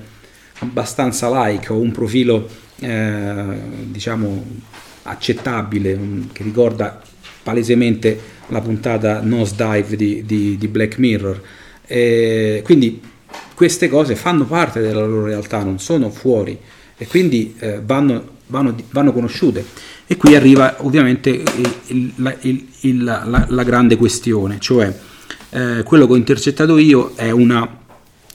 abbastanza like o un profilo eh, diciamo accettabile che ricorda palesemente la puntata Nosedive di, di, di Black Mirror eh, quindi queste cose fanno parte della loro realtà non sono fuori e quindi eh, vanno, vanno, vanno conosciute e qui arriva ovviamente il, il, il, la, la, grande questione, cioè eh, quello che ho intercettato io è una,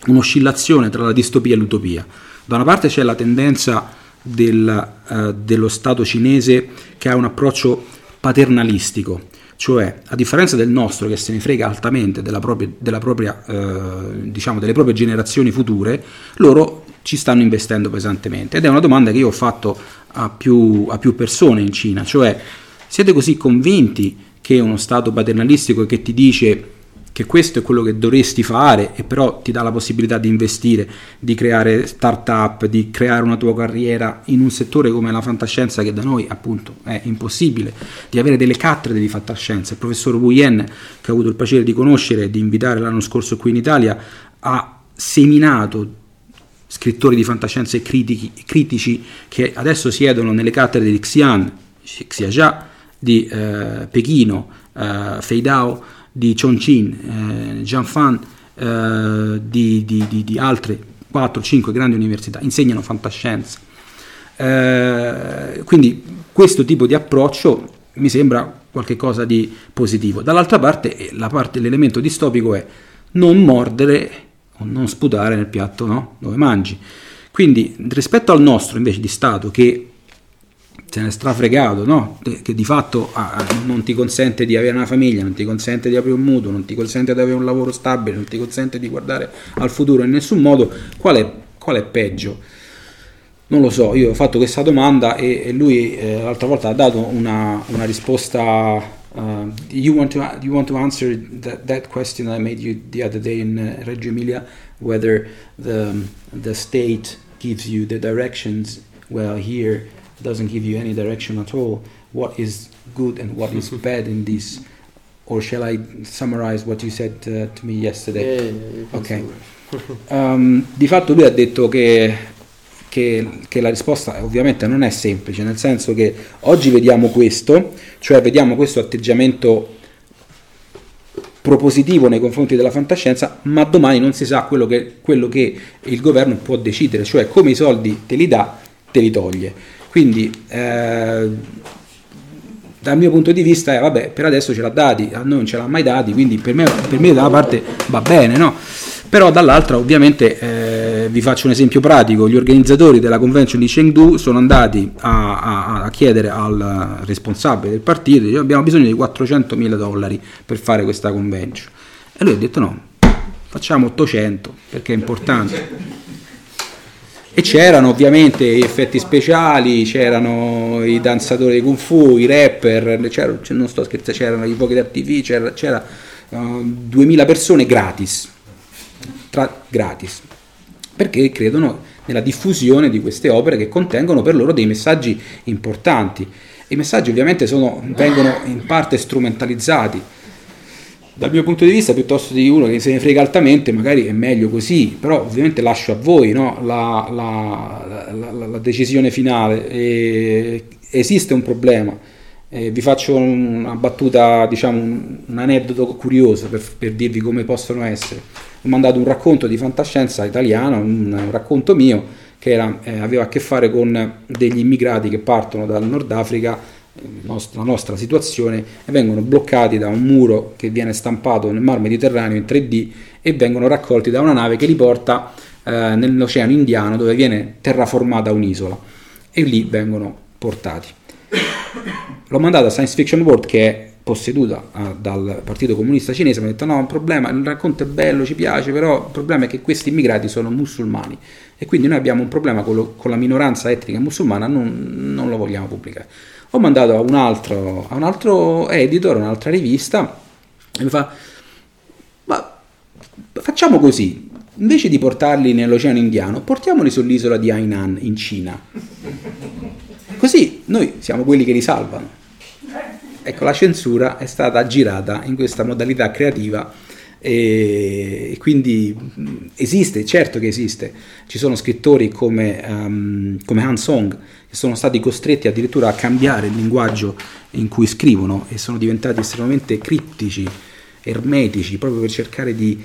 un'oscillazione tra la distopia e l'utopia. Da una parte c'è la tendenza del, eh, dello Stato cinese che ha un approccio paternalistico, cioè a differenza del nostro che se ne frega altamente della propria, della propria, eh, diciamo, delle proprie generazioni future, loro ci stanno investendo pesantemente. Ed è una domanda che io ho fatto a più, a più persone in Cina, cioè siete così convinti che uno Stato paternalistico che ti dice che questo è quello che dovresti fare e però ti dà la possibilità di investire, di creare start-up, di creare una tua carriera in un settore come la fantascienza che da noi appunto è impossibile, di avere delle cattedre di fantascienza. Il professor Wuyen, che ho avuto il piacere di conoscere e di invitare l'anno scorso qui in Italia, ha seminato scrittori di fantascienza e critici, critici che adesso siedono nelle cattedre di Xi'an, Xiaxia, di eh, Pechino, eh, Feidao, di Chongqing, eh, Jianfan, eh, di, di, di, di, altre 4-5 grandi università, insegnano fantascienza. Eh, quindi questo tipo di approccio mi sembra qualcosa di positivo. Dall'altra parte, eh, la parte, l'elemento distopico è non mordere o non sputare nel piatto no? dove mangi. Quindi rispetto al nostro invece di Stato che se ne è strafregato, no? che di fatto ah, non ti consente di avere una famiglia, non ti consente di aprire un mutuo, non ti consente di avere un lavoro stabile, non ti consente di guardare al futuro in nessun modo, qual è, qual è peggio? Non lo so, io ho fatto questa domanda e, e lui eh, l'altra volta ha dato una, una risposta. Uh, you, want to, you want to answer that, that question I made you the other day in uh, Reggio Emilia, whether the, the state gives you the directions, well, here doesn't give you any direction at all. What is good and what is (laughs) bad in this? Or shall I summarize what you said uh, to me yesterday? Yeah, yeah, ok. (laughs) Um, di fatto lui ha detto che, che, che, la risposta ovviamente non è semplice, nel senso che oggi vediamo questo, cioè vediamo questo atteggiamento propositivo nei confronti della fantascienza, ma domani non si sa quello che, quello che il governo può decidere, cioè come i soldi te li dà, te li toglie. Quindi eh, dal mio punto di vista, eh, vabbè, per adesso ce l'ha dati, a noi non ce l'ha mai dati, quindi per me, per me da una parte va bene, no? Però dall'altra ovviamente eh, vi faccio un esempio pratico, gli organizzatori della convention di Chengdu sono andati a, a, a chiedere al responsabile del partito, abbiamo bisogno di 400 mila dollari per fare questa convention. E lui ha detto no, facciamo 800 perché è importante. E c'erano ovviamente effetti speciali, c'erano i danzatori di kung fu, i rapper, non sto scherzando, c'erano i fuochi d'artificio, c'era, c'era uh, 2000 persone gratis, tra, gratis, perché credono nella diffusione di queste opere che contengono per loro dei messaggi importanti. I messaggi ovviamente sono, vengono in parte strumentalizzati, dal mio punto di vista, piuttosto di uno che se ne frega altamente, magari è meglio così, però ovviamente lascio a voi no, la, la, la, la, decisione finale. E esiste un problema. E vi faccio una battuta, diciamo, un, un aneddoto curioso per, per, dirvi come possono essere. Ho mandato un racconto di fantascienza italiano, un, un racconto mio, che era, eh, aveva a che fare con degli immigrati che partono dal Nord Africa la nostra situazione e vengono bloccati da un muro che viene stampato nel mar Mediterraneo in 3D e vengono raccolti da una nave che li porta eh, nell'Oceano Indiano dove viene terraformata un'isola. E lì vengono portati. L'ho mandato a Science Fiction World che è posseduta eh, dal Partito Comunista Cinese, mi ha detto no, il problema, il racconto è bello, ci piace, però il problema è che questi immigrati sono musulmani. E quindi noi abbiamo un problema con, lo, con la minoranza etnica musulmana, non, non lo vogliamo pubblicare ho mandato a un altro, a un altro editor, un'altra rivista, e mi fa, ma facciamo così, invece di portarli nell'Oceano Indiano, portiamoli sull'isola di Hainan in Cina. Così noi siamo quelli che li salvano. Ecco, la censura è stata girata in questa modalità creativa e quindi esiste, certo che esiste. Ci sono scrittori come, um, come Han Song che sono stati costretti addirittura a cambiare il linguaggio in cui scrivono e sono diventati estremamente criptici, ermetici, proprio per cercare di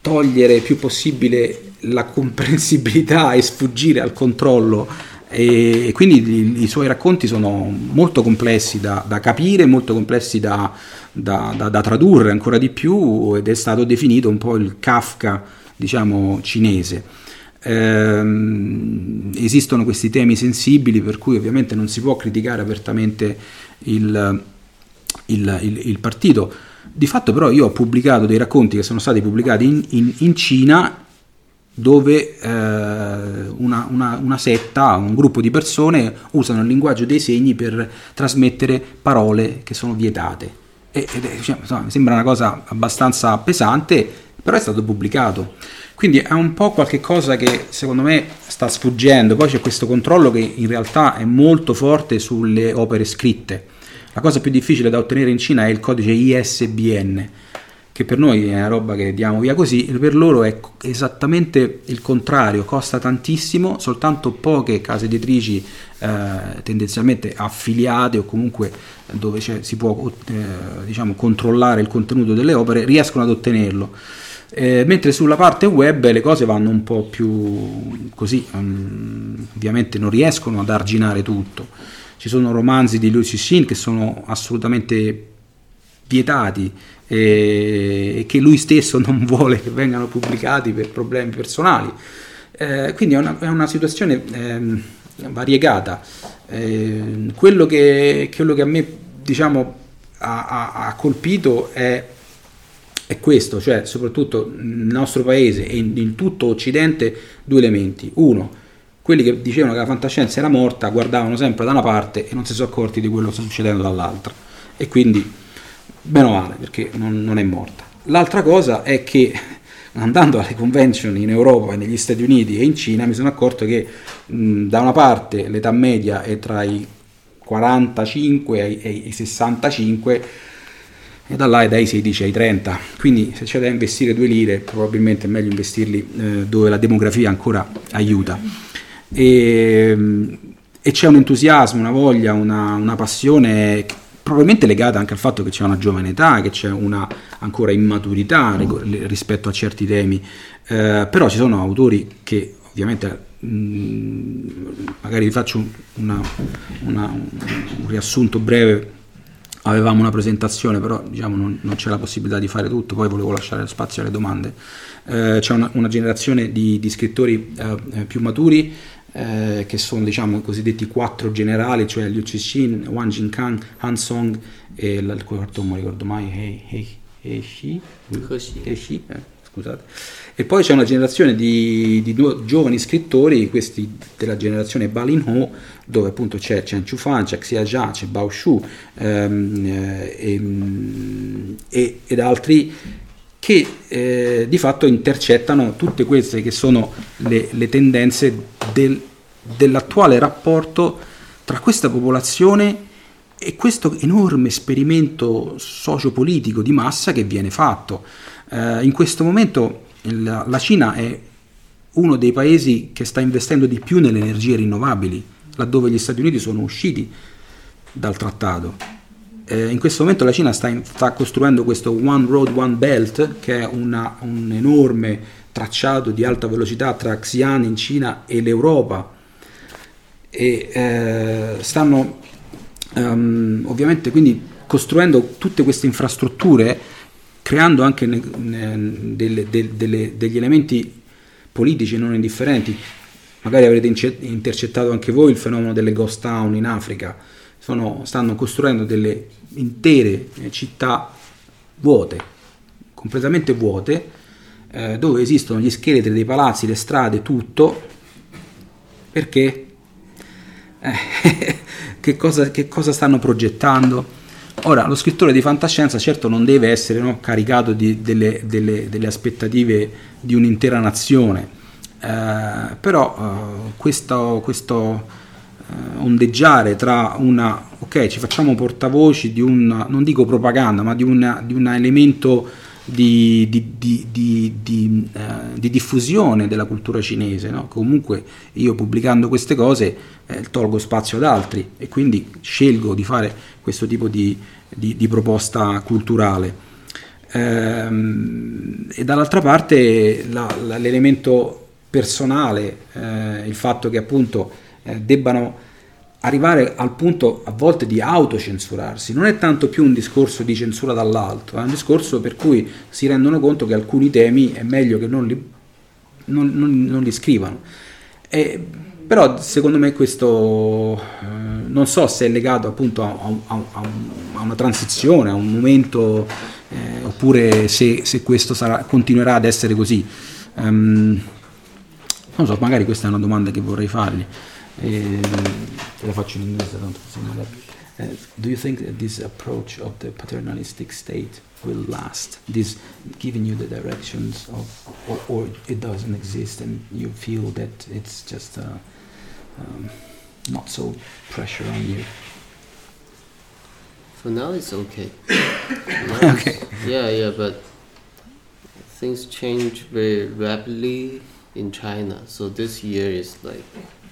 togliere il più possibile la comprensibilità e sfuggire al controllo e quindi i, i suoi racconti sono molto complessi da, da capire, molto complessi da, da, da, tradurre ancora di più ed è stato definito un po' il Kafka diciamo cinese. Ehm, esistono questi temi sensibili per cui ovviamente non si può criticare apertamente il, il, il, il partito. Di fatto però io ho pubblicato dei racconti che sono stati pubblicati in, in, in Cina dove eh, una, una, una, setta, un gruppo di persone usano il linguaggio dei segni per trasmettere parole che sono vietate. E, è, cioè, insomma, mi sembra una cosa abbastanza pesante, però è stato pubblicato. Quindi è un po' qualcosa che secondo me sta sfuggendo. Poi c'è questo controllo che in realtà è molto forte sulle opere scritte. La cosa più difficile da ottenere in Cina è il codice ISBN che per noi è una roba che diamo via così, per loro è esattamente il contrario, costa tantissimo, soltanto poche case editrici eh, tendenzialmente affiliate o comunque dove si può eh, diciamo, controllare il contenuto delle opere riescono ad ottenerlo. Eh, mentre sulla parte web le cose vanno un po' più così, um, ovviamente non riescono ad arginare tutto. Ci sono romanzi di Liu Cixin che sono assolutamente vietati e che lui stesso (laughs) non vuole che vengano pubblicati per problemi personali. Eh, quindi è una, è una situazione eh, variegata. Eh, quello, che, quello, che, a me diciamo, ha, ha, ha colpito è, è, questo, cioè soprattutto nel nostro paese e in, in tutto Occidente due elementi. Uno, quelli che dicevano che la fantascienza era morta guardavano sempre da una parte e non si sono accorti di quello che sta succedendo dall'altra. E quindi bene o male, perché non, non è morta. L'altra cosa è che (laughs) andando alle convention in Europa, negli Stati Uniti e in Cina mi sono accorto che mh, da una parte l'età media è tra i 45 e i 65 e da là è dai 16 ai 30 quindi se c'è da investire due lire probabilmente è meglio investirli eh, dove la demografia ancora aiuta e, e, c'è un entusiasmo, una voglia, una, una passione probabilmente legata anche al fatto che c'è una giovane età, che c'è una ancora immaturità rispetto a certi temi, eh, però ci sono autori che ovviamente mm, magari vi faccio una, una, un riassunto breve, avevamo una presentazione però diciamo non, non, c'è la possibilità di fare tutto, poi volevo lasciare spazio alle domande. Eh, c'è una, una, generazione di, di scrittori eh, più maturi eh, che sono diciamo i cosiddetti quattro generali, cioè Liu Cixin, Wang Jinkang, Han Song e il quarto non mi ricordo mai, Hei, Hei, Hei, Hei, eh, scusate. E poi c'è una generazione di, di due giovani scrittori, questi della generazione Balin Ho, dove appunto c'è Chen Chufan, c'è Xia Jia, c'è Bao Shu ehm, eh, ehm, e, ed altri che eh, di fatto intercettano tutte queste che sono le, le tendenze del, dell'attuale rapporto tra questa popolazione e questo enorme esperimento sociopolitico di massa che viene fatto. Eh, in questo momento la, la Cina è uno dei paesi che sta investendo di più nelle energie rinnovabili, laddove gli Stati Uniti sono usciti dal trattato eh, in questo momento la Cina sta, in, sta, costruendo questo One Road, One Belt, che è una, un enorme tracciato di alta velocità tra Xi'an in Cina e l'Europa. E eh, stanno um, ovviamente quindi costruendo tutte queste infrastrutture, creando anche ne, ne, delle, de, delle, degli elementi politici non indifferenti. Magari avrete intercettato anche voi il fenomeno delle ghost town in Africa sono, stanno costruendo delle intere eh, città vuote, completamente vuote, eh, dove esistono gli scheletri dei palazzi, le strade, tutto, perché? Eh, (laughs) che, cosa, che, cosa, stanno progettando? Ora, lo scrittore di fantascienza certo non deve essere no, caricato di, delle, delle, delle, aspettative di un'intera nazione, eh, però eh, questo, questo ondeggiare tra una, ok, ci facciamo portavoci di un, non dico propaganda, ma di, una, di un elemento di, di, di, uh, di, diffusione della cultura cinese. No? Comunque io pubblicando queste cose eh, tolgo spazio ad altri e quindi scelgo di fare questo tipo di, proposta culturale. Ehm, e dall'altra parte la, la, l'elemento personale, eh, il fatto che appunto eh, debbano arrivare al punto a volte di autocensurarsi. Non è tanto più un discorso di censura dall'alto, è un discorso per cui si rendono conto che alcuni temi è meglio che non li, non, non, non li scrivano. E, però secondo me questo eh, non so se è legato appunto a, a, a, a una transizione, a un momento, eh, oppure se, se questo sarà, continuerà ad essere così. Um, Non so, magari questa è una domanda che vorrei fargli. Te la faccio in inglese, tanto uh, do you think that this approach of the paternalistic state will last? This giving you the directions of, or, or it doesn't exist, and you feel that it's just uh, um, not so pressure on you. For now, it's okay. (coughs) okay. Yeah, yeah, but things change very rapidly in China. So this year is like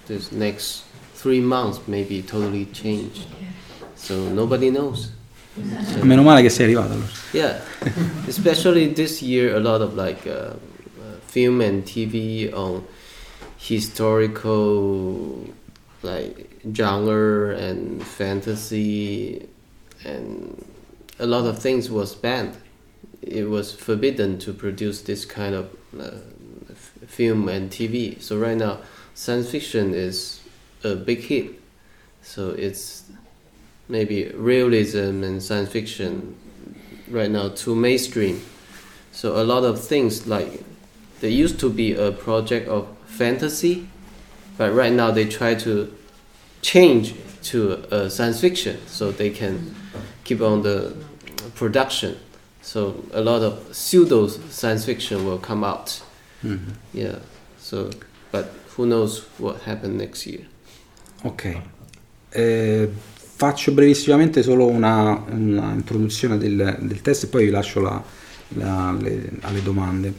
this next three months maybe totally changed. So nobody knows. (laughs) So, Meno male che sei arrivato allora. yeah, (laughs) especially this year, a lot of like uh, uh, film and TV on historical like genre and fantasy and a lot of things was banned. It was forbidden to produce this kind of uh, f- film and TV. So right now, science fiction is a big hit. So it's maybe realism and science fiction right now too mainstream. So a lot of things like there used to be a project of fantasy, but right now they try to change to uh, science fiction so they can keep on the production. So a lot of pseudo science fiction will come out. Mhm. Yeah. So, but who knows what happened next year? Ok, Eh, faccio brevissimamente solo una, una introduzione del, del test e poi vi lascio la- la- le- alle domande.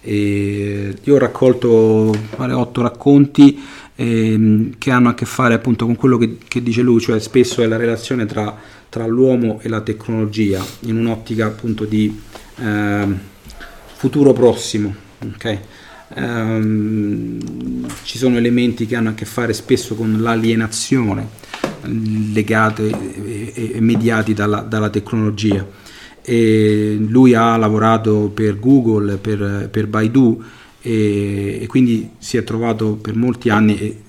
E io ho raccolto pare, otto racconti ehm, che hanno a che fare appunto con quello che, che dice lui, cioè spesso è la relazione tra, tra l'uomo e la tecnologia in un'ottica appunto di ehm, futuro prossimo. ok? Ehm, ci sono elementi che hanno a che fare spesso con l'alienazione legate e, e- mediati dalla, dalla tecnologia. E lui ha lavorato per Google, per, per Baidu e, e quindi si è trovato per molti anni e,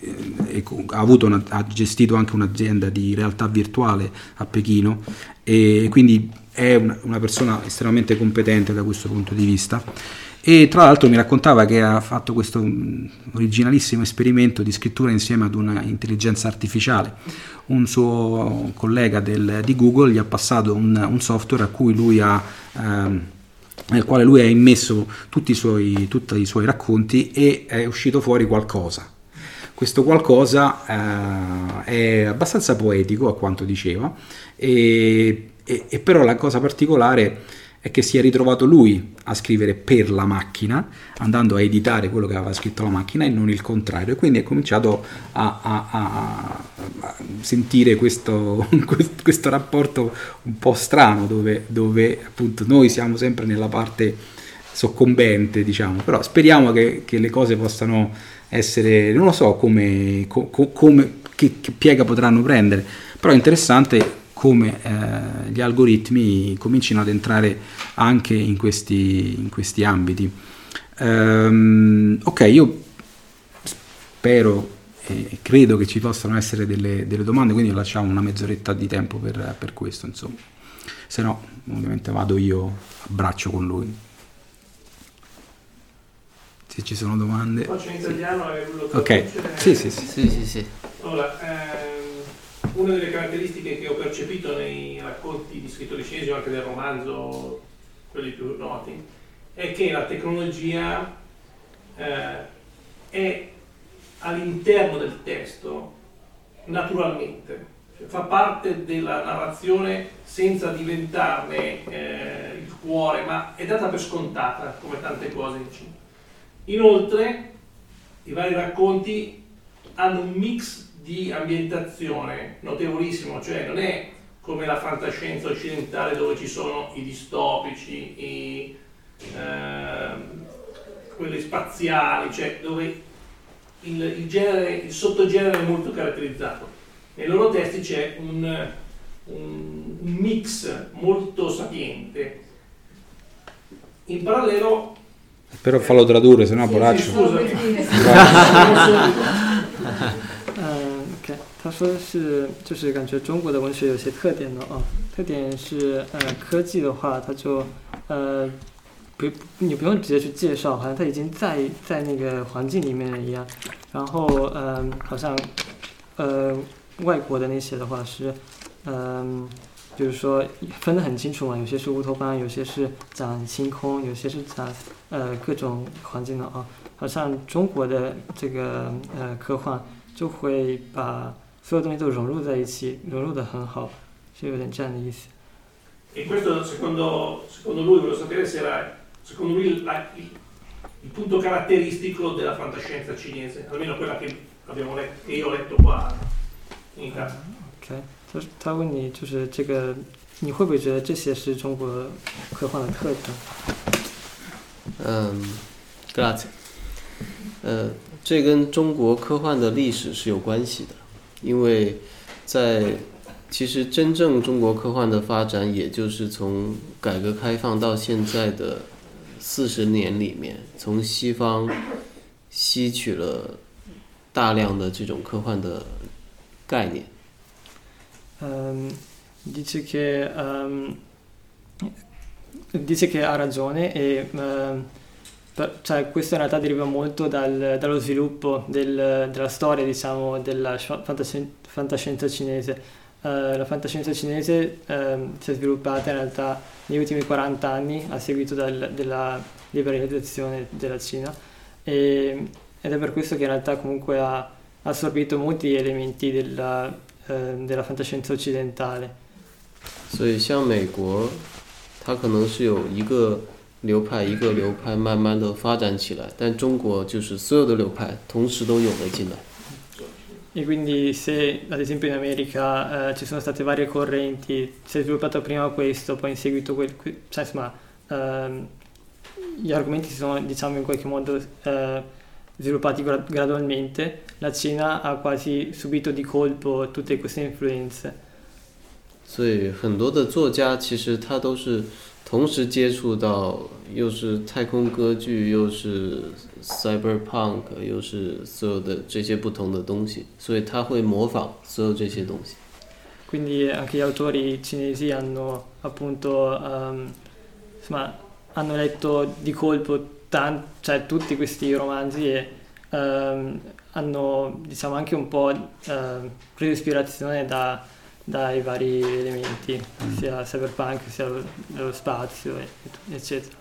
e- ha, una- ha gestito anche un'azienda di realtà virtuale a Pechino e quindi è una, una persona estremamente competente da questo punto di vista e tra l'altro mi raccontava che ha fatto questo mh, originalissimo esperimento di scrittura insieme ad una intelligenza artificiale. Un suo collega del- di Google gli ha passato un, un software ha, ehm, nel quale lui ha immesso tutti i, suoi, tutti i suoi racconti e è uscito fuori qualcosa. Questo qualcosa eh, è abbastanza poetico a quanto diceva, e, e- e però la cosa particolare è che si è ritrovato lui a scrivere per la macchina, andando a editare quello che aveva scritto la macchina e non il contrario, e quindi è cominciato a, a- a- a sentire questo, (laughs) questo rapporto un po' strano dove, dove appunto noi siamo sempre nella parte soccombente, diciamo, però speriamo che, che le cose possano essere, non lo so come, co- co- come- che, che piega potranno prendere, però è interessante come eh, gli algoritmi comincino ad entrare anche in questi, in questi ambiti. Ehm, ok, io spero e credo che ci possano essere delle, delle domande, quindi lasciamo una mezz'oretta di tempo per, per questo, insomma. Se no, ovviamente vado io a braccio con lui. Se ci sono domande. Faccio in italiano e quello Ok, traduce. sì, sì, sì. Sì, sì, sì. Allora, ehm, una delle caratteristiche che ho percepito nei racconti di scrittori cinesi o anche del romanzo, quelli più noti, è che la tecnologia eh, è all'interno del testo naturalmente, cioè fa parte della narrazione senza diventarne eh, il cuore, ma è data per scontata come tante cose in Cina. Inoltre, i vari racconti hanno un mix di ambientazione notevolissimo, cioè non è come la fantascienza occidentale dove ci sono i distopici, i, ehm, quelli spaziali, cioè dove il, il genere, il sottogenere è molto caratterizzato. Nei loro testi c'è un, un- mix molto sapiente. In parallelo Però fallo tradurre, se no Sì, poraccio. sì, scusa. (laughs) 他说的是就是感觉中国的文学有些特点的啊，特点是呃科技的话，它就呃不你不用直接去介绍，好像他已经在在那个环境里面一样。然后嗯，好像呃外国的那些的话是嗯，比如说分得很清楚嘛，有些是乌托邦，有些是讲星空，有些是讲呃各种环境的啊。好像中国的这个呃科幻就会把所有东西都融入在一起，融入的很好，是有点这样的意思。E questo secondo, secondo lui, volevo sapere se era secondo lui la- il, il punto caratteristico della fantascienza cinese, almeno quella che, abbiamo letto, che io ho letto qua in Italia. OK，他他问你就是这个，你会不会觉得这些是中国科幻的特征？嗯，grazie。呃，这跟中国科幻的历史是有关系的，因为在其实真正中国科幻的发展，也就是从改革开放到现在的四十年里面，从西方吸取了大量的这种科幻的概念。嗯，dice che, dice che ha ragione e cioè, questo in realtà deriva molto dal- dallo sviluppo del- della storia diciamo della sci- fantasci- fantascienza cinese Eh, la fantascienza cinese ehm, si è sviluppata in realtà negli ultimi 40 anni a seguito dal- della liberalizzazione della Cina e- ed è per questo che in realtà comunque ha assorbito molti elementi della, eh, della fantascienza occidentale. 所以像美国，它可能是有一个 流派一个流派慢慢的发展起来，但中国就是所有的流派同时都涌了进来。 E quindi se ad esempio in America eh, ci sono state varie correnti, si è sviluppato prima questo, poi in seguito quel, que- cioè insomma ehm, gli argomenti si sono diciamo in qualche modo eh, sviluppati gra- gradualmente, la Cina ha quasi subito di colpo tutte queste influenze. 所以很多的作家其实他都是 同时接触到，又是太空歌剧，又是 cyberpunk，又是所有的这些不同的东西，所以他会模仿所有这些东西。Quindi anche gli autori cinesi hanno appunto ehm, insomma, hanno letto di colpo tan- cioè, tutti questi romanzi e ehm, hanno diciamo anche un po' ehm, preso ispirazione da- dai vari elementi, sia cyberpunk sia lo, lo spazio e- eccetera.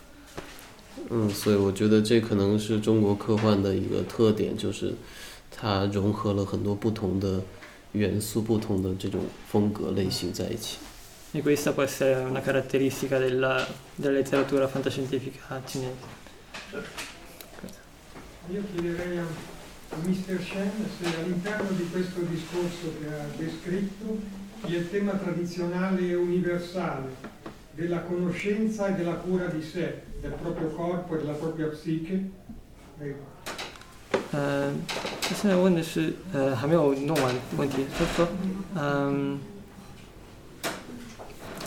嗯，所以我觉得这可能是中国科幻的一个特点，就是它融合了很多不同的元素、不同的这种风格类型在一起。 E questa può essere una caratteristica della, della letteratura fantascientifica cinese. Io chiederei a, a Mr. Shen se all'interno di questo discorso che ha descritto il tema tradizionale e universale della conoscenza e della cura di sé, del proprio corpo e della propria psiche, Prego. 呃，他现在问的是，呃，还没有弄完问题，他说，嗯，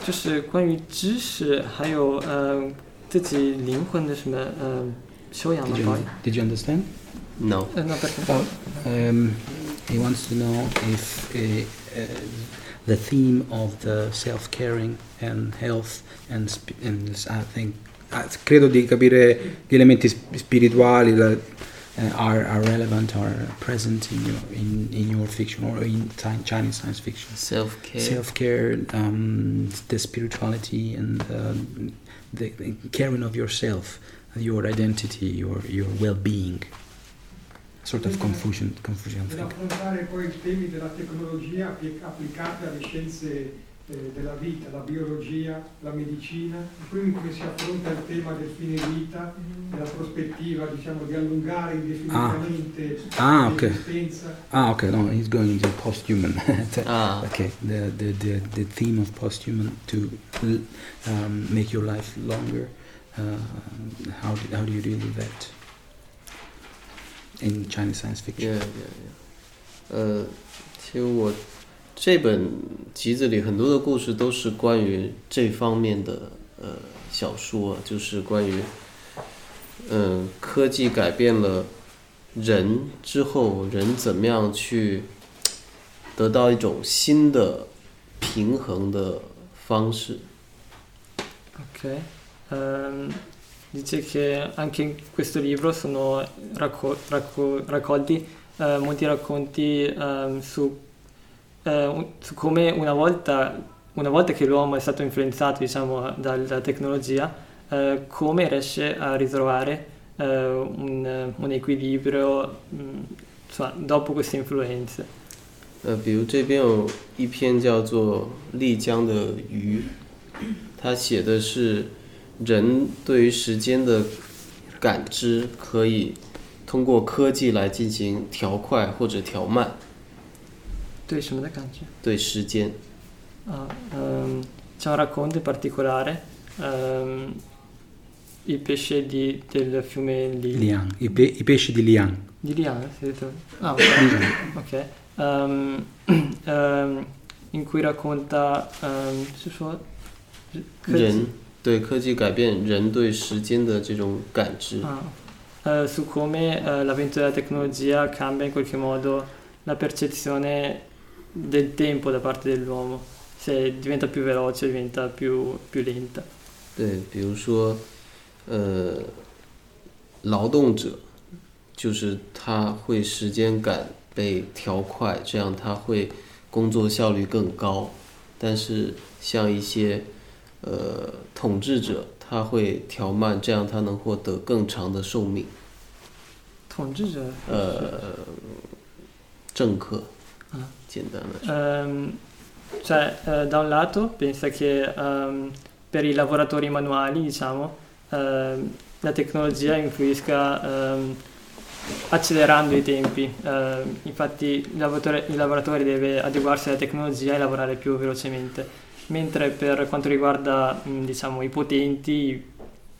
就是关于知识，还有呃自己灵魂的什么呃修养 Did 吗？ you, 不好意思， did you understand? No，呃，那 perché？ Well, um, he wants to know if uh, uh, the theme of the self-caring and health and, and I think credo di capire gli elementi sp- spirituali la- uh, are, are relevant are present in your in, in your fiction or in Chi- Chinese science fiction. self care。Self-care, um, the spirituality and um, the, the caring of yourself, your identity, your your well-being. Sort of confusion, confusion thing. Nell'affrontare poi i temi della tecnologia appli- applicati alle scienze della vita, la biologia, la medicina, quindi come si affronta il tema del fine vita, della prospettiva diciamo, di allungare indefinitamente Ah, ok. l'esistenza. Ah, okay, no, he's going into posthuman. (laughs) Ah. Okay, the, the, the, the theme of posthuman to um, make your life longer. Uh, how, do, how do you deal with that in Chinese science fiction? Yeah, yeah, yeah. 呃，其实我这本集子里很多的故事都是关于这方面的呃小说，就是关于嗯、科技改变了人之后，人怎么样去得到一种新的平衡的方式。Ok. Ehm, dice che anche in questo libro sono racco- racco- raccolti eh, molti racconti ehm, su, eh, un- su come una volta, una volta che l'uomo è stato influenzato diciamo, dalla tecnologia, eh, come riesce a ritrovare eh, un, un equilibrio mh, insomma, dopo queste influenze. 呃，比如这边有一篇叫做《丽江的鱼》，它写的是 人对于时间的感知可以通过科技来进行调快或者调慢，对什么的感觉？对时间。Ah, ehm, c'è un racconto in particolare, ehm, il pesce di- del fiume Li- Liang, i, pe- i pesci di Liang. di Liang, si è detto? Ah, ok. Ok. Ehm, ehm, in cui racconta ehm, si può- 人对科技改变人对时间的这种感知。Ah, eh, su come eh, l'avvento della tecnologia cambia in qualche modo la percezione del tempo da parte dell'uomo, se diventa più veloce, diventa più, più lenta. 对，比如说，呃，劳动者，就是他会时间感被调快，这样他会工作效率更高。但是像一些呃统治者，他会调慢，这样他能获得更长的寿命。统治者呃，政客啊，简单的说， Ehm, cioè, eh, da un lato pensa che ehm, per i lavoratori manuali, diciamo, ehm, la tecnologia influisca ehm, accelerando i tempi. Ehm, infatti il lavoratore, il lavoratore deve adeguarsi alla tecnologia e lavorare più velocemente. Mentre per quanto riguarda, mh, diciamo, i potenti, i,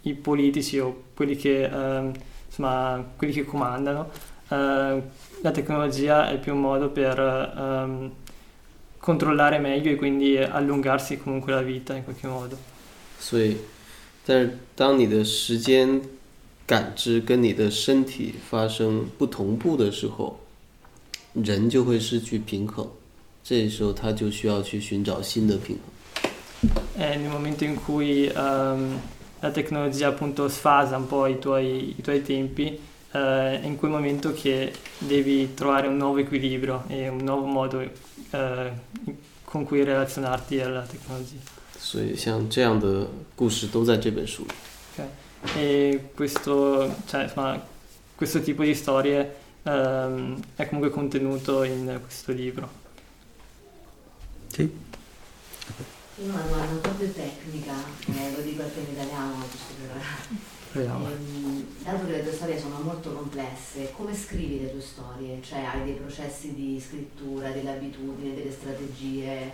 i politici o quelli che, ehm, insomma, quelli che comandano, eh, la tecnologia è più un modo per ehm, controllare meglio e quindi allungarsi comunque la vita in qualche modo. 所以，但是当你的时间感知跟你的身体发生不同步的时候，人就会失去平衡。这时候他就需要去寻找新的平衡。 E nel momento in cui ehm, la tecnologia appunto sfasa un po' i tuoi, i tuoi tempi, eh, è in quel momento che devi trovare un nuovo equilibrio e un nuovo modo eh, con cui relazionarti alla tecnologia. 所以像这样的故事都在这本书里。 E questo, cioè, insomma, questo tipo di storie ehm, è comunque contenuto in questo libro. Sì? Io ho una domanda un po' più tecnica, eh, lo dico anche in italiano, giusto per... Proviamo. Ehm, dato che le tue storie sono molto complesse, come scrivi le tue storie? Cioè hai dei processi di scrittura, delle abitudini, delle strategie?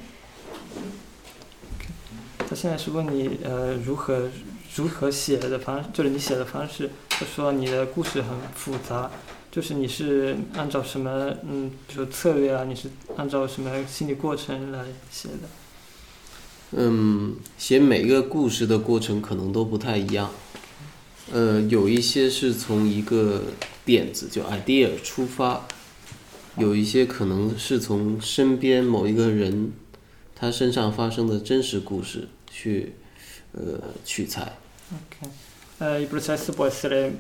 他现在是问你，呃，如何如何写的方，就是你写的方式。他说你的故事很复杂，就是你是按照什么，嗯，比如说策略啊，你是按照什么心理过程来写的？ 嗯，写每一个故事的过程可能都不太一样。呃，有一些是从一个点子就 idea 出发，有一些可能是从身边某一个人他身上发生的真实故事去呃取材。Ok. Eh, il processo può essere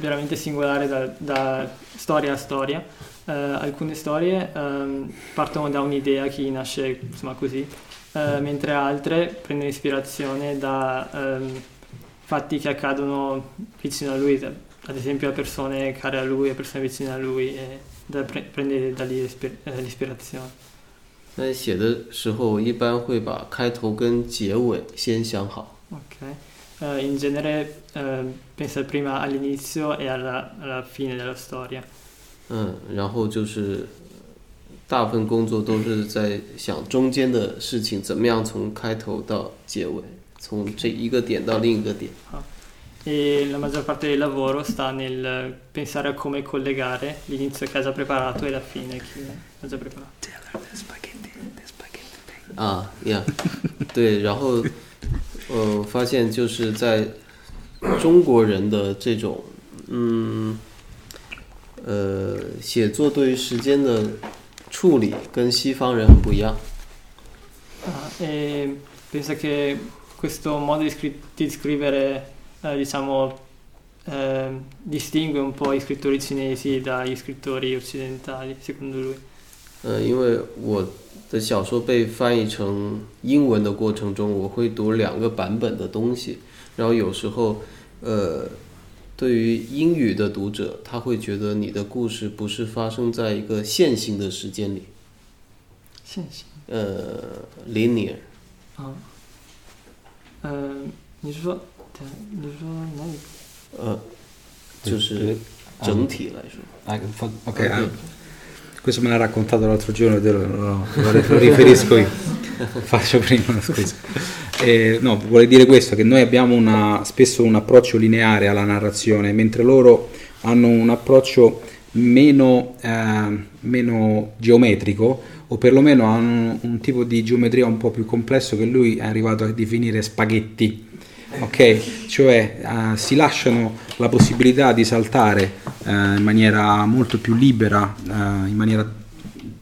veramente singolare da, da storia a storia. Eh, alcune storie ehm, partono da un'idea che nasce insomma così, eh, mentre altre prendono ispirazione da ehm, fatti che accadono vicino a lui, da- ad esempio a persone care a lui, a persone vicine a lui, e da pre- prende da lì l'ispi- eh, l'ispirazione. 在写的时候，一般会把开头跟结尾先想好。 Ok. Eh, in genere eh, pensa prima all'inizio e alla- alla fine della storia. 嗯，然后就是 大部分工作都是在想中间的事情怎么样从开头到结尾，从这一个点到另一个点。E la maggior parte del lavoro sta nel pensare a come collegare l'inizio che ha già preparato e la fine che ha già preparato. 啊呀，对，然后呃，发现就是在中国人的这种嗯呃写作对于时间的处理跟西方人很不一样。Ah, e pensa che questo modo di, scri- di scrivere, eh, diciamo, eh, distingue un po' gli scrittori cinesi dagli scrittori occidentali, secondo lui? 呃，因为我的小说被翻译成英文的过程中，我会读两个版本的东西，然后有时候，呃，对于英语的读者，他会觉得你的故事不是发生在一个线性的时间里，线性。呃，linear。啊。呃，你是说，你是说哪里？呃，就是整体来说。OK，啊。Questo me l'ha raccontato l'altro giorno, lo, lo, lo riferisco io. (laughs) Faccio prima, scusa. Eh, no, vuole dire questo, che noi abbiamo una, spesso un approccio lineare alla narrazione, mentre loro hanno un approccio meno, eh, meno geometrico o perlomeno hanno un tipo di geometria un po' più complesso che lui è arrivato a definire spaghetti ok? Cioè uh, si lasciano la possibilità di saltare uh, in maniera molto più libera, uh, in maniera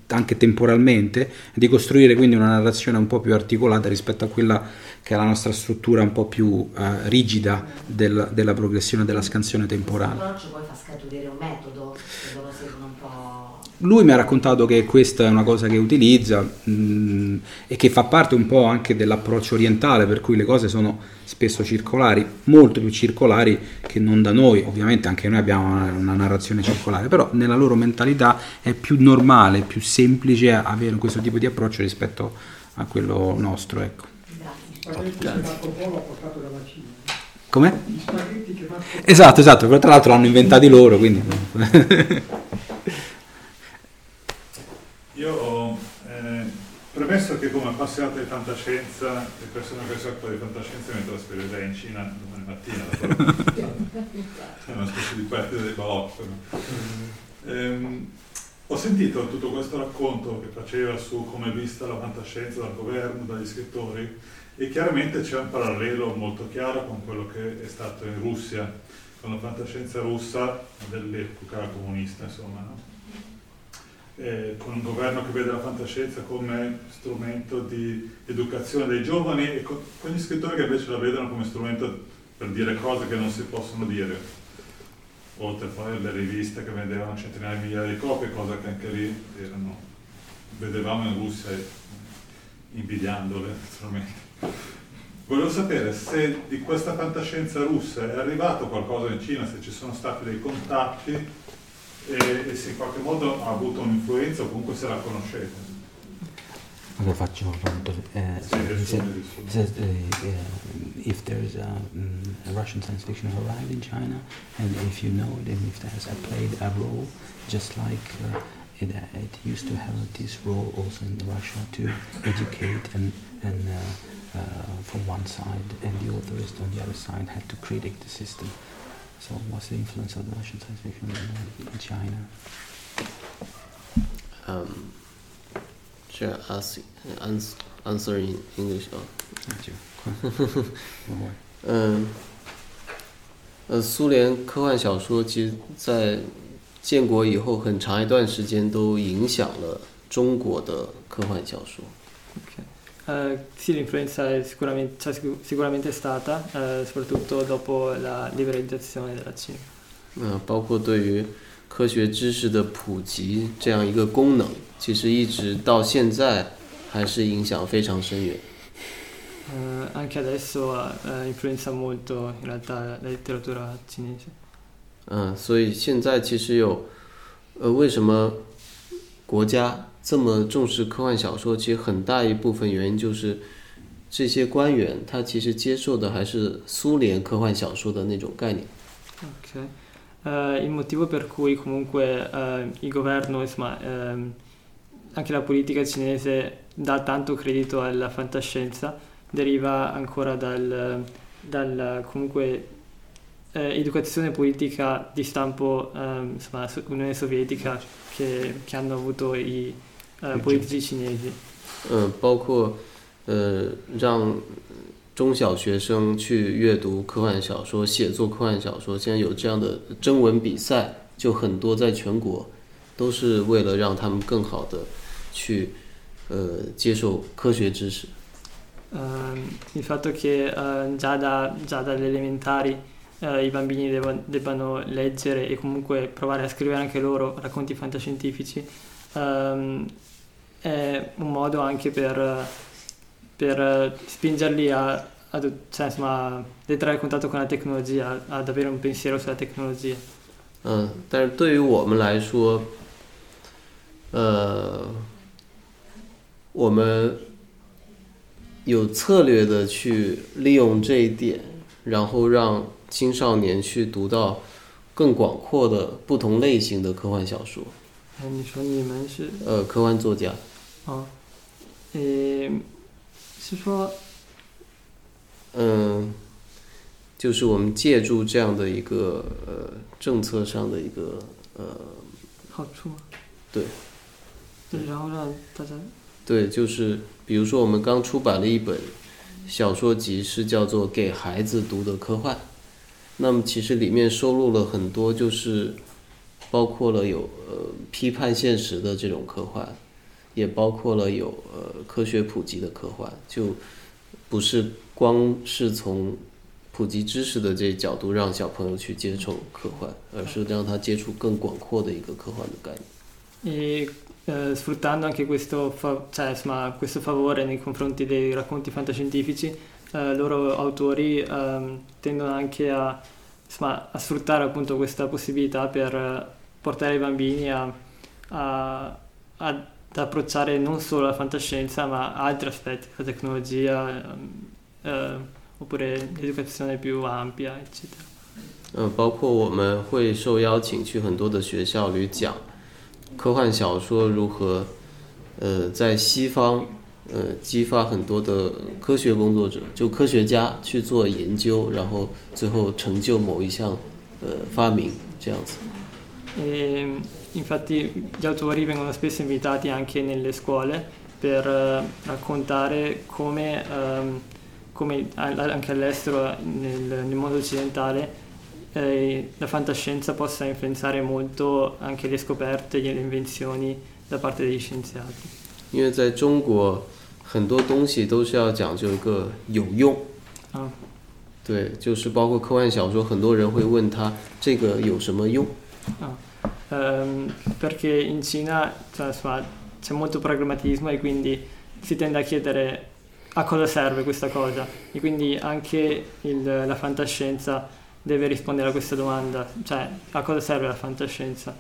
anche temporalmente, di costruire quindi una narrazione un po' più articolata rispetto a quella che è la nostra struttura un po' più rigida del, della progressione della scansione temporale. L'approccio poi fa scaturire un metodo, che loro seguono un po' lui mi ha raccontato che questa è una cosa che utilizza mh, mm, e che fa parte un po' anche dell'approccio orientale, per cui le cose sono spesso circolari, molto più circolari che non da noi, ovviamente anche noi abbiamo una, una narrazione circolare, però nella loro mentalità è più normale, più semplice avere questo tipo di approccio rispetto a quello nostro. Ecco. Come? Esatto, esatto, tra l'altro l'hanno inventati loro, quindi... (laughs) Io ho eh, premesso che come appassionato di fantascienza, le persone che si occupano di fantascienza mi trasferirei in Cina domani mattina. (laughs) È una specie di perdita dei balocco. Ehm, ho sentito tutto questo racconto che faceva su come è vista la fantascienza dal governo, dagli scrittori, e chiaramente c'è un parallelo molto chiaro con quello che è stato in Russia, con la fantascienza russa dell'epoca comunista, insomma. No? Eh, con un governo che vede la fantascienza come strumento di educazione dei giovani e con, con, gli scrittori che invece la vedono come strumento per dire cose che non si possono dire. Oltre poi alle riviste che vendevano centinaia di migliaia di copie, cosa che anche lì erano, vedevamo in Russia invidiandole naturalmente. Volevo sapere se di questa fantascienza russa è arrivato qualcosa in Cina, se ci sono stati dei contatti e, e se in qualche modo ha avuto un'influenza o comunque se la conoscete. Allora faccio eh, he said, he says, uh, uh, if there's a, um, a, Russian science fiction arrived in China and if you know it and if there's has played a role just like uh, it, it, used to have this role also in Russia to educate and, and uh, uh, from one side and the authors on the other side had to critique the system. So what's the influence of the Russian science fiction in China? Um, should I ask, ans answer in English? Oh. 嗯，呃，苏联科幻小说其实，在建国以后很长一段时间都影响了中国的科幻小说。Okay. Eh, sì, l'influenza è sicuramente, c'è sicuramente stata, eh, soprattutto dopo la liberalizzazione della Cina. 嗯、呃，包括对于科学知识的普及这样一个功能，其实一直到现在还是影响非常深远。Uh, anche adesso uh, influenza molto in realtà la letteratura cinese. 嗯，所以现在其实有，呃，为什么国家 这么重视科幻小说，其实很大一部分原因就是这些官员他其实接受的还是苏联科幻小说的那种概念。Ok, uh, il motivo per cui comunque uh, il governo, insomma, uh, anche la politica cinese dà tanto credito alla fantascienza deriva ancora dal, dal comunque eh, educazione politica di stampo eh, insomma, Unione Sovietica che, che hanno avuto i 呃，politici cinesi。嗯，包括呃，让中小学生去阅读科幻小说、写作科幻小说，现在有这样的征文比赛，就很多在全国，都是为了让他们更好的去呃接受科学知识。嗯，il fatto che già da già dalle elementari eh, i bambini debbano, debbano, leggere e comunque provare a scrivere anche loro racconti fantascientifici, um, è un modo anche per, per spingerli a, a, cioè, insomma, ad entrare in contatto con la tecnologia, ad avere un pensiero sulla tecnologia. 嗯，但是对于我们来说，呃，我们有策略的去利用这一点，然后让青少年去读到更广阔的不同类型的科幻小说。你说你们是？呃，科幻作家。哦，呃，是说？嗯，就是我们借助这样的一个呃政策上的一个呃好处。对。对，然后让大家。对，就是比如说，我们刚出版了一本小说集，是叫做《给孩子读的科幻》。那么，其实里面收录了很多，就是包括了有呃批判现实的这种科幻，也包括了有呃科学普及的科幻，就不是光是从普及知识的这角度让小朋友去接触科幻，而是让他接触更广阔的一个科幻的概念。eh, sfruttando anche questo, fa- cioè, insomma, questo, favore nei confronti dei racconti fantascientifici, eh, loro autori eh, tendono anche a, insomma, a, sfruttare appunto questa possibilità per portare i bambini a, a, ad approcciare non solo la fantascienza ma altri aspetti, la tecnologia ehm, eh, oppure l'educazione più ampia, eccetera. 嗯，包括我们会受邀请去很多的学校里讲科幻小说如何，呃，在西方，呃，激发很多的科学工作者，就科学家去做研究，然后最后成就某一项，呃，发明这样子。E infatti gli autori vengono spesso invitati anche nelle scuole per raccontare come, come anche all'estero, nel, nel mondo occidentale, eh, la fantascienza possa influenzare molto anche le scoperte e le invenzioni da parte degli scienziati. 因为在中国，很多东西都是要讲究一个有用。啊。对，就是包括科幻小说，很多人会问他这个有什么用。啊 ，um, perché in Cina cioè, c'è molto pragmatismo e quindi si tende a chiedere a cosa serve questa cosa e quindi anche il, la fantascienza deve rispondere a questa domanda, cioè a cosa serve la fantascienza?